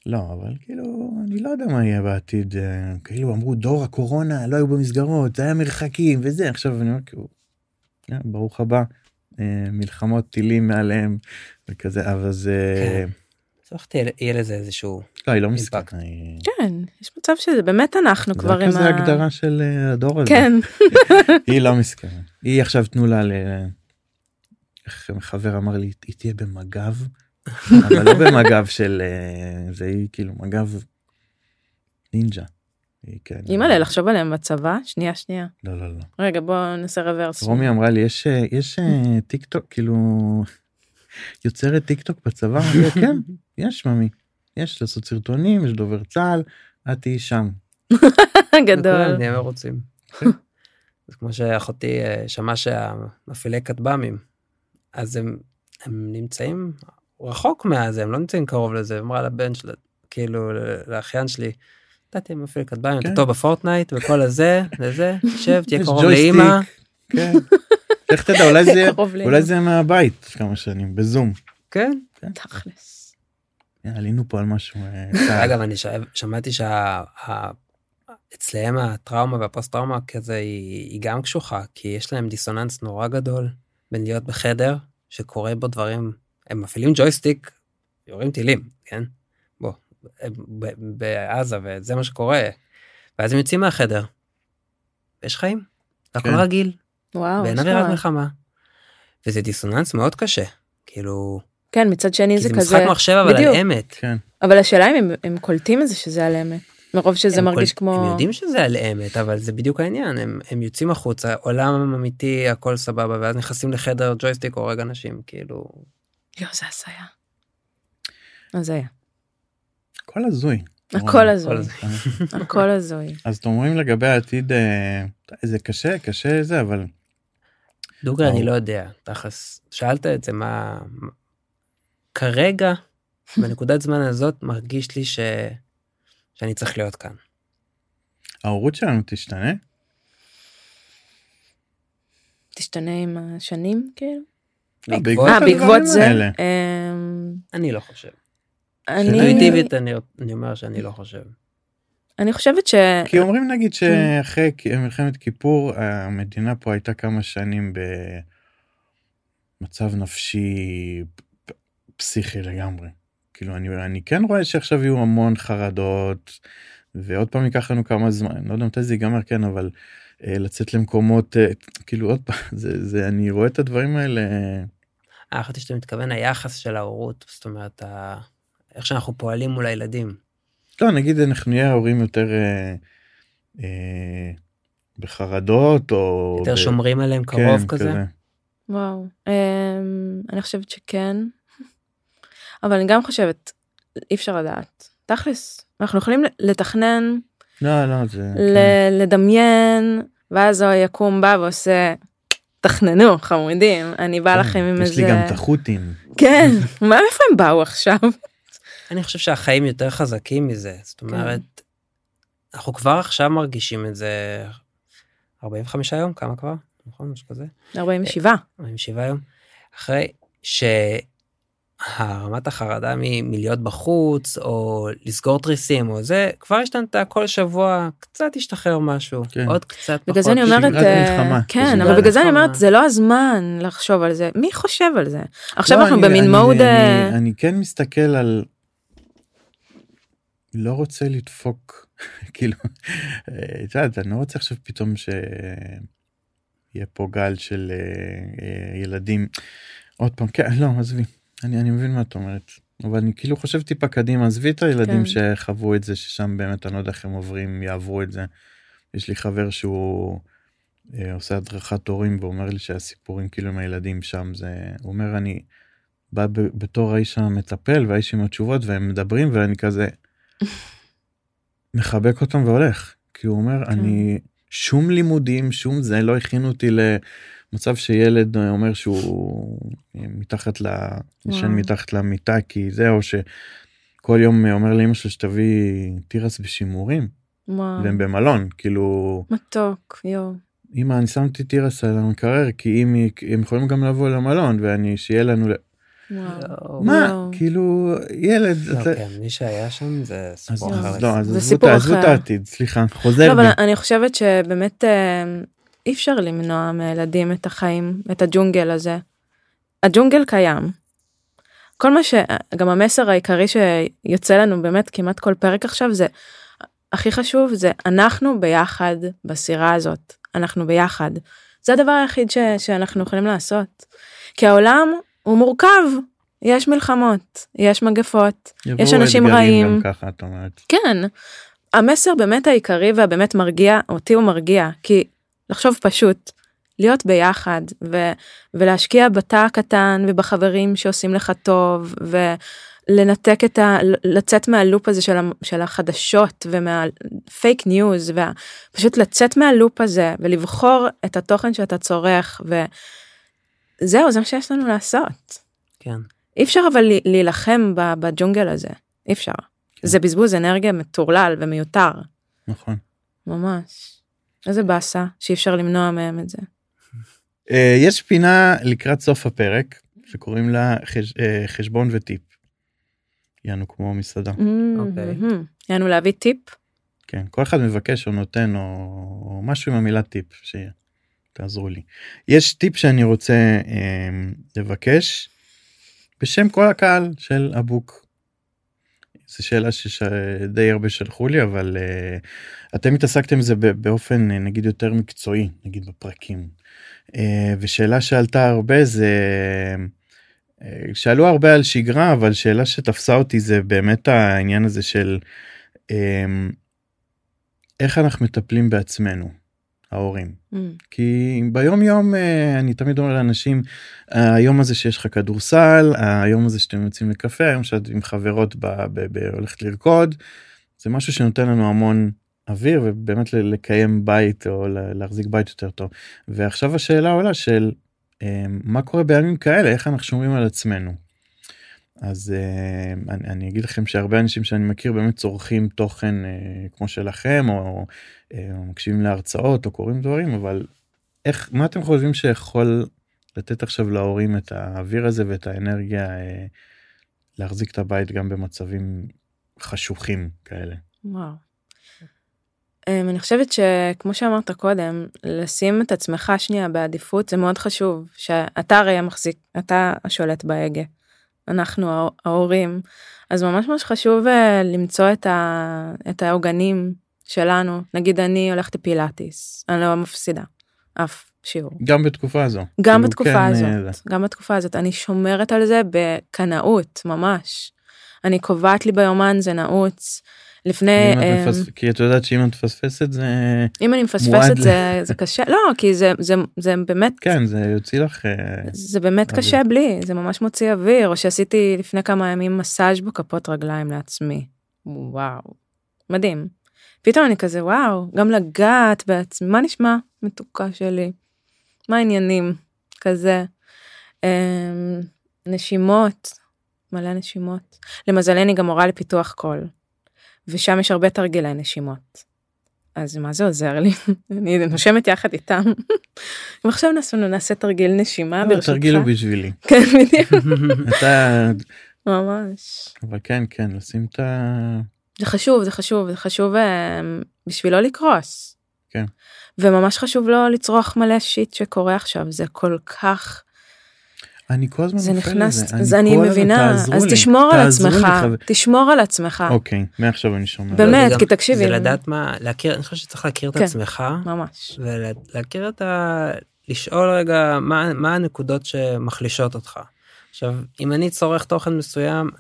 לא אבל כאילו אני לא יודע מה יהיה בעתיד אה, כאילו אמרו דור הקורונה לא היו במסגרות זה היה מרחקים וזה עכשיו אני אומר כאילו ברוך הבא אה, מלחמות טילים מעליהם וכזה אבל זה כן. בסוף תהיה יהיה לזה איזשהו... לא היא לא. מסכנה כן, יש מצב שזה באמת אנחנו כבר זה עם כזה ה... הגדרה של אה, הדור הזה כן, <laughs> היא לא מסכנה היא עכשיו תנו לה ל... איך חבר אמר לי היא תהיה במג"ב <laughs> אבל לא במג"ב של אה, זה היא כאילו מג"ב נינג'ה. היא כן. אימא'לה, לחשוב עליהם בצבא? שנייה, שנייה. לא לא לא. רגע, בוא נעשה רוורס. רומי אמרה לי יש יש אה, טיק טוק כאילו יוצרת טיק טוק בצבא <laughs> כן יש ממי יש לעשות סרטונים יש דובר צה"ל את תהיי שם <laughs> גדול. נהיה מרוצים. <laughs> זה כמו שאחותי אה, שמעה שהמפעילי כטב"מים, אז הם, הם נמצאים רחוק מהזה, הם לא נמצאים קרוב לזה, אמרה לבן שלה, כאילו לאחיין שלי, אתה תהיה מפעיל כטב"מים, אתה כן. טוב בפורטנייט וכל הזה, וזה, שב, תהיה קרוב לאימא. כן. איך תדע אולי זה. אולי זה מהבית כמה שנים בזום. כן. תכלס. אה, עלינו פה על משהו. אה, <laughs> אגב, אני שמעתי שאצלהם הטראומה והפוסט טראומה כזה היא, היא גם קשוחה, כי יש להם דיסוננס נורא גדול בין להיות בחדר שקורה בו דברים, הם מפעילים ג'ויסטיק, יורים טילים, כן? בוא, בעזה וזה מה שקורה, ואז הם יוצאים מהחדר, ויש חיים, והכל כן. רגיל, וואו. ואין אווירת מלחמה. וזה דיסוננס מאוד קשה, כאילו, כן, מצד שני כי זה זה כזה... משחק מחשב אבל בדיוק. על אמת. כן. אבל השאלה אם הם- הם קולטים את זה שזה על אמת. מרוב שזה מרגיש כל- כמו... הם יודעים שזה על אמת, אבל זה בדיוק העניין, הם, הם יוצאים החוצה, עולם אמיתי, הכל סבבה, ואז נכנסים לחדר ג'ויסטיק הורג אנשים, כאילו... יואו, זה הזיה. הזיה. הכל הזוי. הכל הזוי. הזוי. הכל הזוי. אז אתם אומרים לגבי העתיד אה, זה קשה קשה זה אבל דוגרי, אני. לא יודע, תכלס, שאלת את זה, מה... כרגע, <laughs> בנקודת זמן הזאת, מרגיש לי ש... שאני צריך להיות כאן. ההורות שלנו תשתנה. תשתנה עם השנים כאילו? לא, בעקבות- אה, בעקבות זה? אמ, אני לא חושב. אני, אינטואיטיבית אני אני אומר שאני לא חושב. אני חושבת ש... כי אומרים נגיד שאחרי מלחמת כיפור המדינה פה הייתה כמה שנים במצב נפשי פסיכי לגמרי. כאילו אני, אני כן רואה שעכשיו יהיו המון חרדות ועוד פעם ייקח לנו כמה זמן לא יודע מתי זה ייגמר כן אבל אה, לצאת למקומות אה, כאילו עוד פעם <laughs> זה, זה אני רואה את הדברים האלה. אה, חשבתי שאתה מתכוון היחס של ההורות זאת אומרת ה... איך שאנחנו פועלים מול הילדים. לא נגיד אנחנו נהיה הורים יותר אה, אה, בחרדות או יותר ב... שומרים עליהם קרוב כן, כזה. כזה. וואו um, אני חושבת שכן אבל אני גם חושבת אי אפשר לדעת תכלס אנחנו יכולים לתכנן לא לא זה ל- כן. לדמיין ואז הוא יקום בא ועושה תכננו חמודים אני בא כן, לכם עם יש איזה לי גם את החות'ים כן מה איפה הם באו עכשיו אני חושב שהחיים יותר חזקים מזה זאת כן. אומרת אנחנו כבר עכשיו מרגישים את זה 45 יום כמה כבר נכון משהו כזה 47 47 יום אחרי שהרמת החרדה מ- מלהיות בחוץ או לסגור תריסים או זה כבר השתנתה כל שבוע קצת השתחרר משהו כן. עוד קצת בגלל זה אני פחות. אומרת אה, מלחמה. כן אבל בגלל זה אני. אומרת זה לא הזמן לחשוב על זה מי חושב על זה עכשיו לא, אנחנו אני- במין אני- מוד אה, אני, אני כן מסתכל על לא רוצה לדפוק <laughs> כאילו אה, את יודעת אני לא רוצה עכשיו פתאום שיהיה פה גל של אה, אה, ילדים עוד פעם כן לא עזבי אני אני מבין מה את אומרת אבל אני כאילו חושב טיפה קדימה עזבי את הילדים כן. שחוו את זה ששם באמת אני לא יודע איך הם עוברים יעברו את זה. יש לי חבר שהוא אה, עושה הדרכת הורים ואומר לי שהסיפורים כאילו עם הילדים שם זה הוא אומר אני בא ב- בתור האיש המטפל והאיש עם התשובות והם מדברים ואני כזה מחבק אותם והולך כי הוא אומר כן. אני שום לימודים שום זה לא הכינו אותי למצב שילד אומר שהוא מתחת ל... ישן. מתחת למיטה כי זה או שכל יום אומר לאמא שלו שתביא תירס בשימורים וואו, והם במלון כאילו מתוק יואו אמא אני שמתי תירס על המקרר כי אם הם יכולים גם לבוא למלון ואני שיהיה לנו. מה וואו. כאילו ילד לא, אתה- כן, מי שהיה שם זה אז סיפור אז אחר. לא אז זה עזבו את סיפור ה- עזבו את אחר. העתיד סליחה חוזר לא, בי. אבל אני חושבת שבאמת אה, אי אפשר למנוע מילדים את החיים, את הג'ונגל הזה. הג'ונגל קיים. כל מה ש... גם המסר העיקרי שיוצא לנו באמת כמעט כל פרק עכשיו זה, הכי חשוב זה אנחנו ביחד בסירה הזאת, אנחנו ביחד. זה הדבר היחיד ש... שאנחנו יכולים לעשות. כי העולם הוא מורכב, יש מלחמות, יש מגפות, יש אנשים רעים. גם ככה את אומרת. כן. המסר באמת העיקרי והבאמת מרגיע, אותי הוא מרגיע, כי לחשוב פשוט, להיות ביחד ו- ולהשקיע בתא הקטן ובחברים שעושים לך טוב ולנתק את ה... לצאת מהלופ הזה של, ה- של החדשות ומהפייק ניוז ופשוט לצאת מהלופ הזה ולבחור את התוכן שאתה צורך וזהו זה מה שיש לנו לעשות. כן. אי אפשר אבל להילחם בג'ונגל הזה, אי אפשר. זה בזבוז אנרגיה מטורלל ומיותר, נכון. ממש. איזה באסה שאי אפשר למנוע מהם את זה. אה, יש פינה לקראת סוף הפרק שקוראים לה חש- אה, חשבון וטיפ. יענו כמו מסעדה. אוקיי. מהמם. יענו להביא טיפ? כן כל אחד מבקש או נותן או, או משהו עם המילה טיפ שיהיה. תעזרו לי. יש טיפ שאני רוצה אה, לבקש בשם כל הקהל של הבוק. זו שאלה שדי הרבה שלחו לי אבל אה, אתם התעסקתם עם זה ב- באופן אה, נגיד יותר מקצועי נגיד בפרקים. אה, ושאלה שעלתה הרבה זה אה, שאלו הרבה על שגרה אבל שאלה שתפסה אותי זה באמת העניין הזה של אה, איך אנחנו מטפלים בעצמנו ההורים מהמם. כי ביום יום אה, אני תמיד אומר לאנשים היום הזה שיש לך כדורסל היום הזה שאתם יוצאים לקפה היום שאת עם חברות ב, ב, ב, הולכת לרקוד זה משהו שנותן לנו המון אוויר ובאמת לקיים בית או לה- להחזיק בית יותר טוב ועכשיו השאלה עולה של אה, מה קורה בימים כאלה איך אנחנו שומרים על עצמנו. אז אה, אני, אני אגיד לכם שהרבה אנשים שאני מכיר באמת צורכים תוכן אה, כמו שלכם או, אה, או מקשיבים להרצאות או קוראים דברים אבל איך מה אתם חושבים שיכול לתת עכשיו להורים את האוויר הזה ואת האנרגיה אה, להחזיק את הבית גם במצבים חשוכים כאלה. וואו. אמ, אני חושבת שכמו שאמרת קודם, לשים את עצמך שנייה בעדיפות זה מאוד חשוב, שאתה הרי המחזיק, אתה השולט בהגה. אנחנו הה- ההורים, אז ממש ממש חשוב אה, למצוא את, ה, את העוגנים שלנו. נגיד אני הולכת לפילאטיס, אני לא מפסידה אף שיעור. גם בתקופה הזו. גם כאילו, בתקופה כן, הזאת, אה, זה. גם בתקופה הזאת, אני שומרת על זה בקנאות, ממש. אני קובעת לי ביומן זה נעוץ. לפני, אם אה, מפספ- כי את יודעת שאם את מפספסת זה אם אני מפספסת זה, זה קשה, לא, כי זה, זה, זה באמת, כן זה יוציא לך אה, זה באמת אוויר. קשה בלי, זה ממש מוציא אוויר, או שעשיתי לפני כמה ימים מסאז' בכפות רגליים לעצמי. וואו, מדהים. פתאום אני כזה וואו, גם לגעת בעצמי, מה נשמע מתוקה שלי? מה העניינים? כזה. אמ, נשימות, מלא נשימות. למזלי אני גם מורה לפיתוח קול, ושם יש הרבה תרגילי נשימות. אז מה זה עוזר לי? <laughs> אני נושמת יחד איתם. <laughs> ועכשיו נעשה, נעשה תרגיל נשימה לא, ברשותך. התרגיל הוא בשבילי. <laughs> כן, בדיוק. אתה ממש. אבל כן כן לשים את ה... זה חשוב, זה חשוב, זה חשוב אה, בשביל לא לקרוס. כן. וממש חשוב לא לצרוח מלא שיט שקורה עכשיו, זה כל כך, אני כל הזמן זה נופל נכנס, לזה. אז אני מבינה, תעזרו אז לי, תשמור על תעזרו לי, עצמך, חבר- תשמור על עצמך, אוקיי מעכשיו אני שומע. באמת, זה כי תקשיבי, זה לדעת מה, להכיר, אני חושב שצריך להכיר את כן. עצמך, ממש. ולהכיר את ה... לשאול רגע מה, מה הנקודות שמחלישות אותך. עכשיו, אם אני צורך תוכן מסוים,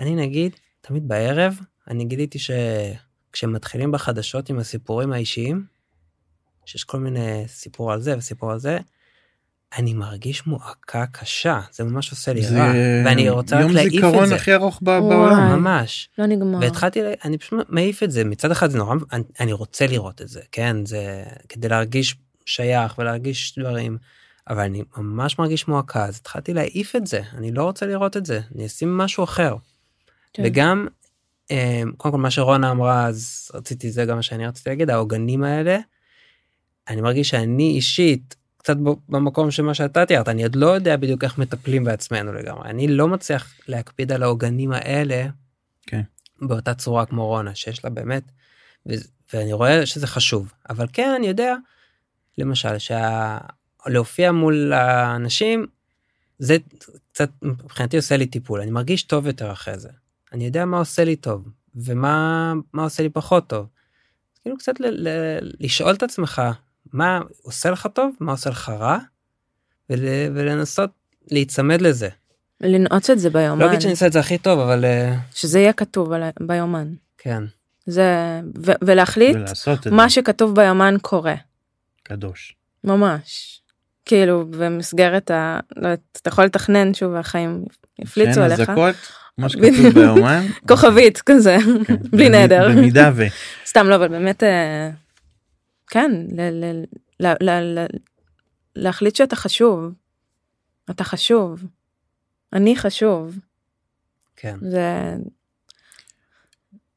אני נגיד, תמיד בערב, אני גיליתי שכשמתחילים בחדשות עם הסיפורים האישיים, שיש כל מיני סיפור על זה וסיפור על זה, אני מרגיש מועקה קשה, זה ממש עושה לי זה רע, ואני רוצה רק יום להעיף את זיכרון זה. הכי ארוך ב- וואי. בעולם. ממש. לא נגמר. והתחלתי, אני פשוט מעיף את זה, מצד אחד זה נורא, אני, אני רוצה לראות את זה, כן, זה כדי להרגיש שייך ולהרגיש דברים, אבל אני ממש מרגיש מועקה, אז התחלתי להעיף את זה, אני לא רוצה לראות את זה, אני אשים משהו אחר. כן. וגם, אה, קודם כל מה שרונה אמרה, אז רציתי, זה גם מה שאני רציתי להגיד, העוגנים האלה, אני מרגיש שאני אישית, קצת במקום שמה שאתה תיארת, אני עוד לא יודע בדיוק איך מטפלים בעצמנו לגמרי, אני לא מצליח להקפיד על העוגנים האלה, כן. באותה צורה כמו רונה, שיש לה באמת, ו- ואני רואה שזה חשוב, אבל כן, אני יודע, למשל, שה... להופיע מול האנשים, זה קצת מבחינתי עושה לי טיפול, אני מרגיש טוב יותר אחרי זה. אני יודע מה עושה לי טוב, ומה מה עושה לי פחות טוב. כאילו קצת ל- ל- לשאול את עצמך, מה עושה לך טוב, מה עושה לך רע, ול, ולנסות להיצמד לזה. לנעוץ את זה לא ביומן, אגיד שאני אעשה את זה הכי טוב, אבל אה, שזה יהיה כתוב על ביומן. כן. זה, ו- ולהחליט מה זה שכתוב ביומן קורה. קדוש. ממש. כאילו במסגרת ה... לא יודעת, אתה יכול לתכנן שוב והחיים יפליצו שאין עליך. אזעקות, מה. <laughs> שכתוב ביומן. כוכבית כזה, כן, בלי נדר. במידה ו... <laughs> סתם לא, אבל באמת, אה, כן, ל- ל- ל- ל- ל- להחליט שאתה חשוב. אתה חשוב. אני חשוב. כן. זה...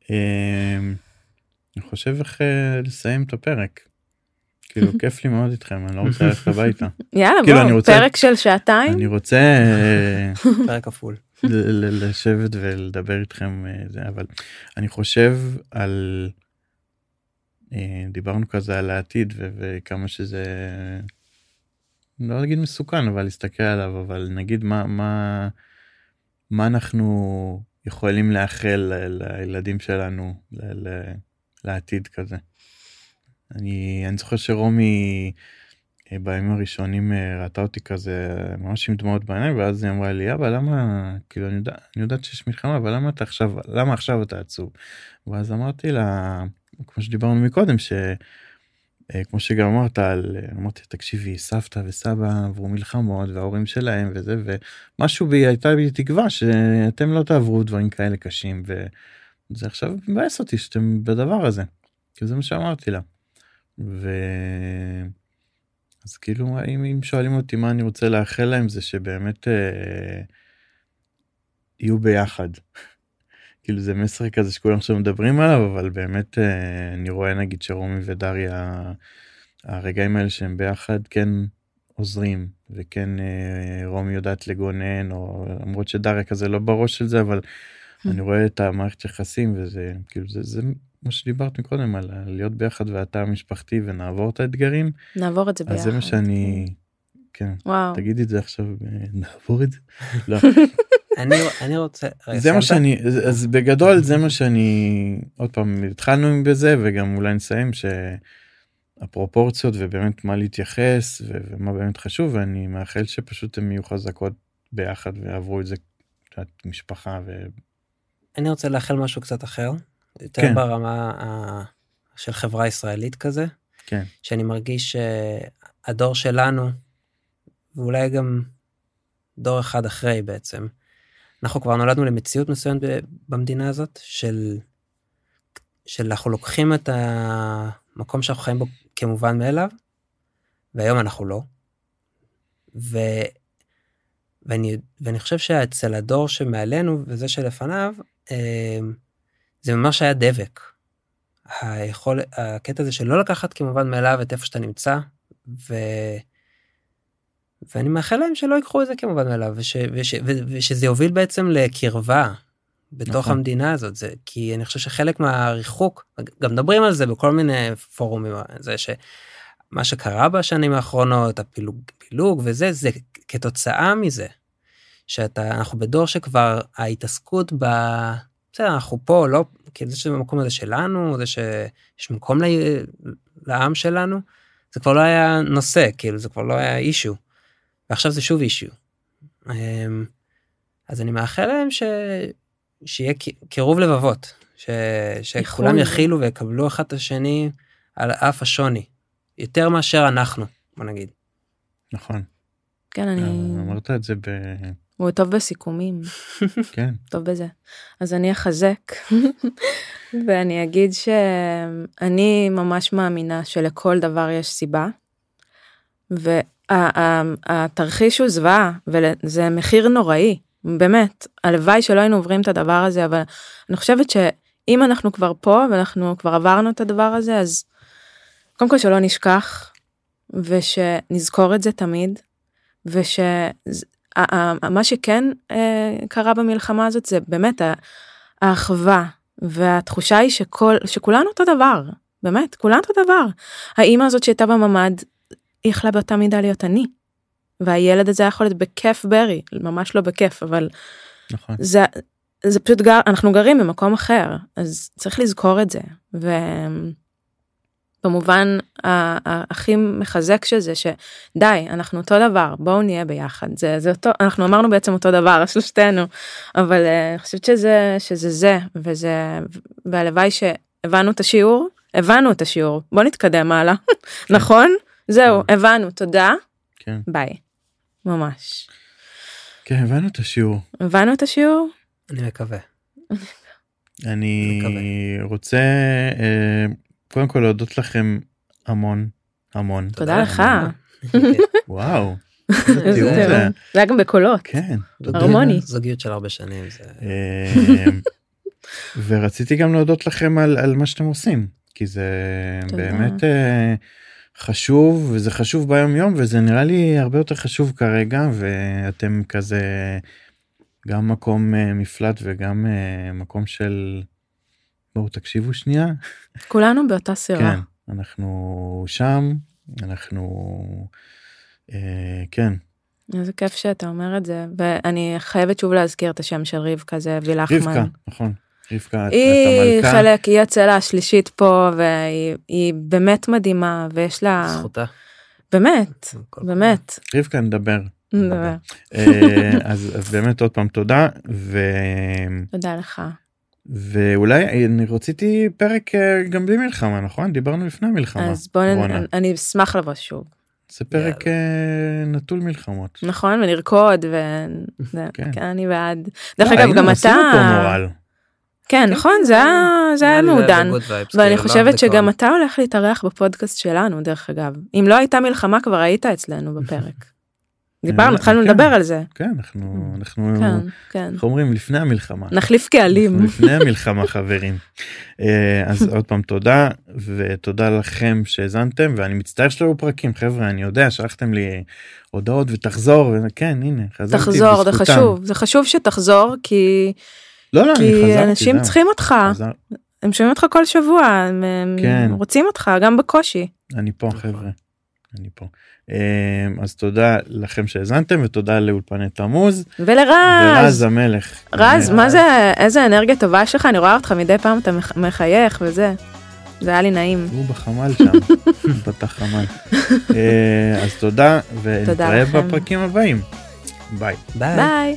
אמ, אני חושב איך אה, לסיים את הפרק. כאילו <laughs> כיף לי מאוד איתכם אני לא רוצה ללכת הביתה. יאללה, כאילו, בואו, רוצה- פרק של שעתיים. אני רוצה אה, <laughs> פרק כפול. ל- ל- לשבת ולדבר איתכם אה, אבל אני חושב על דיברנו כזה על העתיד ו- וכמה שזה לא להגיד מסוכן אבל להסתכל עליו אבל נגיד מה מה מה אנחנו יכולים לאחל לילדים שלנו ל- ל- לעתיד כזה. אני אני זוכר שרומי אה, בימים הראשונים אה, ראתה אותי כזה ממש עם דמעות בעיניים ואז היא אמרה לי אבא למה כאילו אני, יודע, אני יודעת שיש מלחמה אבל למה אתה עכשיו למה עכשיו אתה עצוב. ואז אמרתי לה כמו שדיברנו מקודם ש... אה, כמו שגם אמרת על אמרתי תקשיבי סבתא וסבא עברו מלחמות וההורים שלהם וזה ומשהו בי הייתה בי תקווה שאתם לא תעברו דברים כאלה קשים וזה עכשיו מבאס אותי שאתם בדבר הזה. כי זה מה שאמרתי לה. ו... אז כאילו אם, אם שואלים אותי מה אני רוצה לאחל להם זה שבאמת אה, יהיו ביחד. כאילו זה מסר כזה שכולם עכשיו מדברים עליו אבל באמת אה, אני רואה נגיד שרומי ודריה הרגעים האלה שהם ביחד כן עוזרים וכן אה, רומי יודעת לגונן או למרות שדריה כזה לא בראש של זה אבל אני רואה את המערכת יחסים וזה כאילו זה זה מה שדיברת מקודם על להיות ביחד והתא המשפחתי ונעבור את האתגרים נעבור את זה ביחד. אז זה מה שאני כן וואו. תגידי את זה עכשיו אה, נעבור את זה <laughs> לא אני אני רוצה רגע, זה מה? שאני אז- אז בגדול זה מה שאני עוד פעם התחלנו עם בזה וגם אולי נסיים שהפרופורציות ובאמת מה להתייחס ו- ומה באמת חשוב ואני מאחל שפשוט הן יהיו חזקות ביחד ועברו את זה את יודעת, משפחה ו... אני רוצה לאחל משהו קצת אחר יותר כן. ברמה ה- של חברה ישראלית כזה כן שאני מרגיש שהדור שלנו ואולי גם דור אחד אחרי בעצם אנחנו כבר נולדנו למציאות מסוימת במדינה הזאת של של אנחנו לוקחים את המקום שאנחנו חיים בו כמובן מאליו והיום אנחנו לא. ו... ואני, ואני חושב שאצל הדור שמעלינו וזה שלפניו אה, זה ממש היה דבק. היכול, הקטע הזה של לא לקחת כמובן מאליו את איפה שאתה נמצא ו... ואני מאחל להם שלא ייקחו את זה כמובן מאליו וש, וש, ו, ושזה יוביל בעצם לקרבה בתוך נכון. המדינה הזאת זה כי אני חושב שחלק מהריחוק גם מדברים על זה בכל מיני פורומים זה שמה שקרה בשנים האחרונות הפילוג פילוג וזה זה כתוצאה מזה שאתה אנחנו בדור שכבר ההתעסקות ב... בסדר אנחנו פה לא כאילו זה שבמקום הזה שלנו זה שיש מקום ל... לעם שלנו זה כבר לא היה נושא כאילו זה כבר לא היה אישו. ועכשיו זה שוב אישו. אמ, אז אני מאחל להם ש... שיהיה קירוב לבבות ש... שכולם. יכילו ויקבלו אחד את השני על אף השוני יותר מאשר אנחנו בוא נגיד. נכון כן, אני... אמרת את זה ב... הוא טוב בסיכומים, <laughs> כן טוב בזה. אז אני אחזק, <laughs> ואני אגיד שאני ממש מאמינה שלכל דבר יש סיבה, והתרחיש הוא זוועה, וזה מחיר נוראי, באמת. הלוואי שלא היינו עוברים את הדבר הזה, אבל אני חושבת שאם אנחנו כבר פה, ואנחנו כבר עברנו את הדבר הזה, אז קודם כל שלא נשכח, ושנזכור את זה תמיד, וש... ה- ה- מה שכן אה, קרה במלחמה הזאת זה באמת האחווה והתחושה היא שכל שכולנו אותו דבר באמת כולנו אותו דבר האימא הזאת שהייתה בממ"ד היא יכלה באותה מידה להיות אני. והילד הזה יכול להיות בכיף ברי ממש לא בכיף אבל נכון. זה זה פשוט גר אנחנו גרים במקום אחר אז צריך לזכור את זה. ובמובן הכי מחזק של זה שדי אנחנו אותו דבר בואו נהיה ביחד. זה זה אותו אנחנו אמרנו בעצם אותו דבר <laughs> שלושתנו אבל אה, אני חושבת שזה שזה זה וזה והלוואי שהבנו את השיעור הבנו את השיעור. בוא נתקדם הלאה <laughs> נכון זהו הבנו תודה. כן. ביי. ממש. כן הבנו את השיעור. הבנו את השיעור? אני מקווה. אני. רוצה אה, קודם כל להודות לכם המון המון. תודה לך. <laughs> וואו. זה. היה גם בקולות. כן הרמוני. זוגיות של הרבה שנים אה, ורציתי גם להודות לכם על, מה שאתם עושים כי זה. באמת אה, חשוב וזה חשוב ביום יום וזה נראה לי הרבה יותר חשוב כרגע ואתם כזה גם מקום אה, מפלט וגם אה, מקום של בואו תקשיבו שנייה כולנו באותה סירה. כן אנחנו שם אנחנו אה, כן איזה כיף שאתה אומר את זה ואני חייבת שוב להזכיר את השם של רבקה זה אבי לחמן. רבקה נכון רבקה את- היא המלכה חלק היא הצלע השלישית פה והיא היא באמת מדהימה ויש לה זכותה. באמת באמת. רבקה נדבר נדבר. אה, אז אז באמת עוד פעם תודה ו... תודה לך. ואולי אני רציתי פרק אה, גם בלי מלחמה נכון דיברנו לפני המלחמה אז בוא. נ... אני אשמח לבוא שוב זה פרק אה, נטול מלחמות. נכון ונרקוד ו... זה- <laughs> כן. כן, אני בעד. דרך אגב היינו, גם עשינו אתה פה מורל. כן נכון זה היה מעודן. ואני כאילו, לא חושבת. שגם אתה הולך להתארח בפודקאסט שלנו דרך אגב אם לא הייתה מלחמה כבר היית אצלנו בפרק. <laughs> דיברנו, אני- התחלנו כן. לדבר על זה. כן אנחנו אנחנו כן, כן. איך אומרים לפני המלחמה. נחליף קהלים. לפני <laughs> המלחמה חברים. אה, אז עוד פעם תודה ותודה לכם שהאזנתם ואני מצטער שלא פרקים חבר'ה אני יודע שלחתם לי הודעות ותחזור וכן הנה תחזור, זה. חשוב, זה חשוב שתחזור כי לא לא אני כי חזרתי. אנשים זהו. צריכים אותך, חזר- הם שומעים אותך כל שבוע, הם כן. רוצים אותך גם בקושי. אני פה חבר'ה. אני פה. אה, אז תודה לכם שהאזנתם ותודה לאולפני תמוז ולרז, ורז המלך. רז. מה זה, איזה אנרגיה טובה יש לך, אני רואה אותך מדי פעם אתה מח- מחייך וזה. זה היה לי נעים. הוא בחמ"ל שם, <laughs> פתח חמ"ל. אה, אז תודה תודה ונתראה לכם. בפרקים הבאים. ביי. ביי. ביי.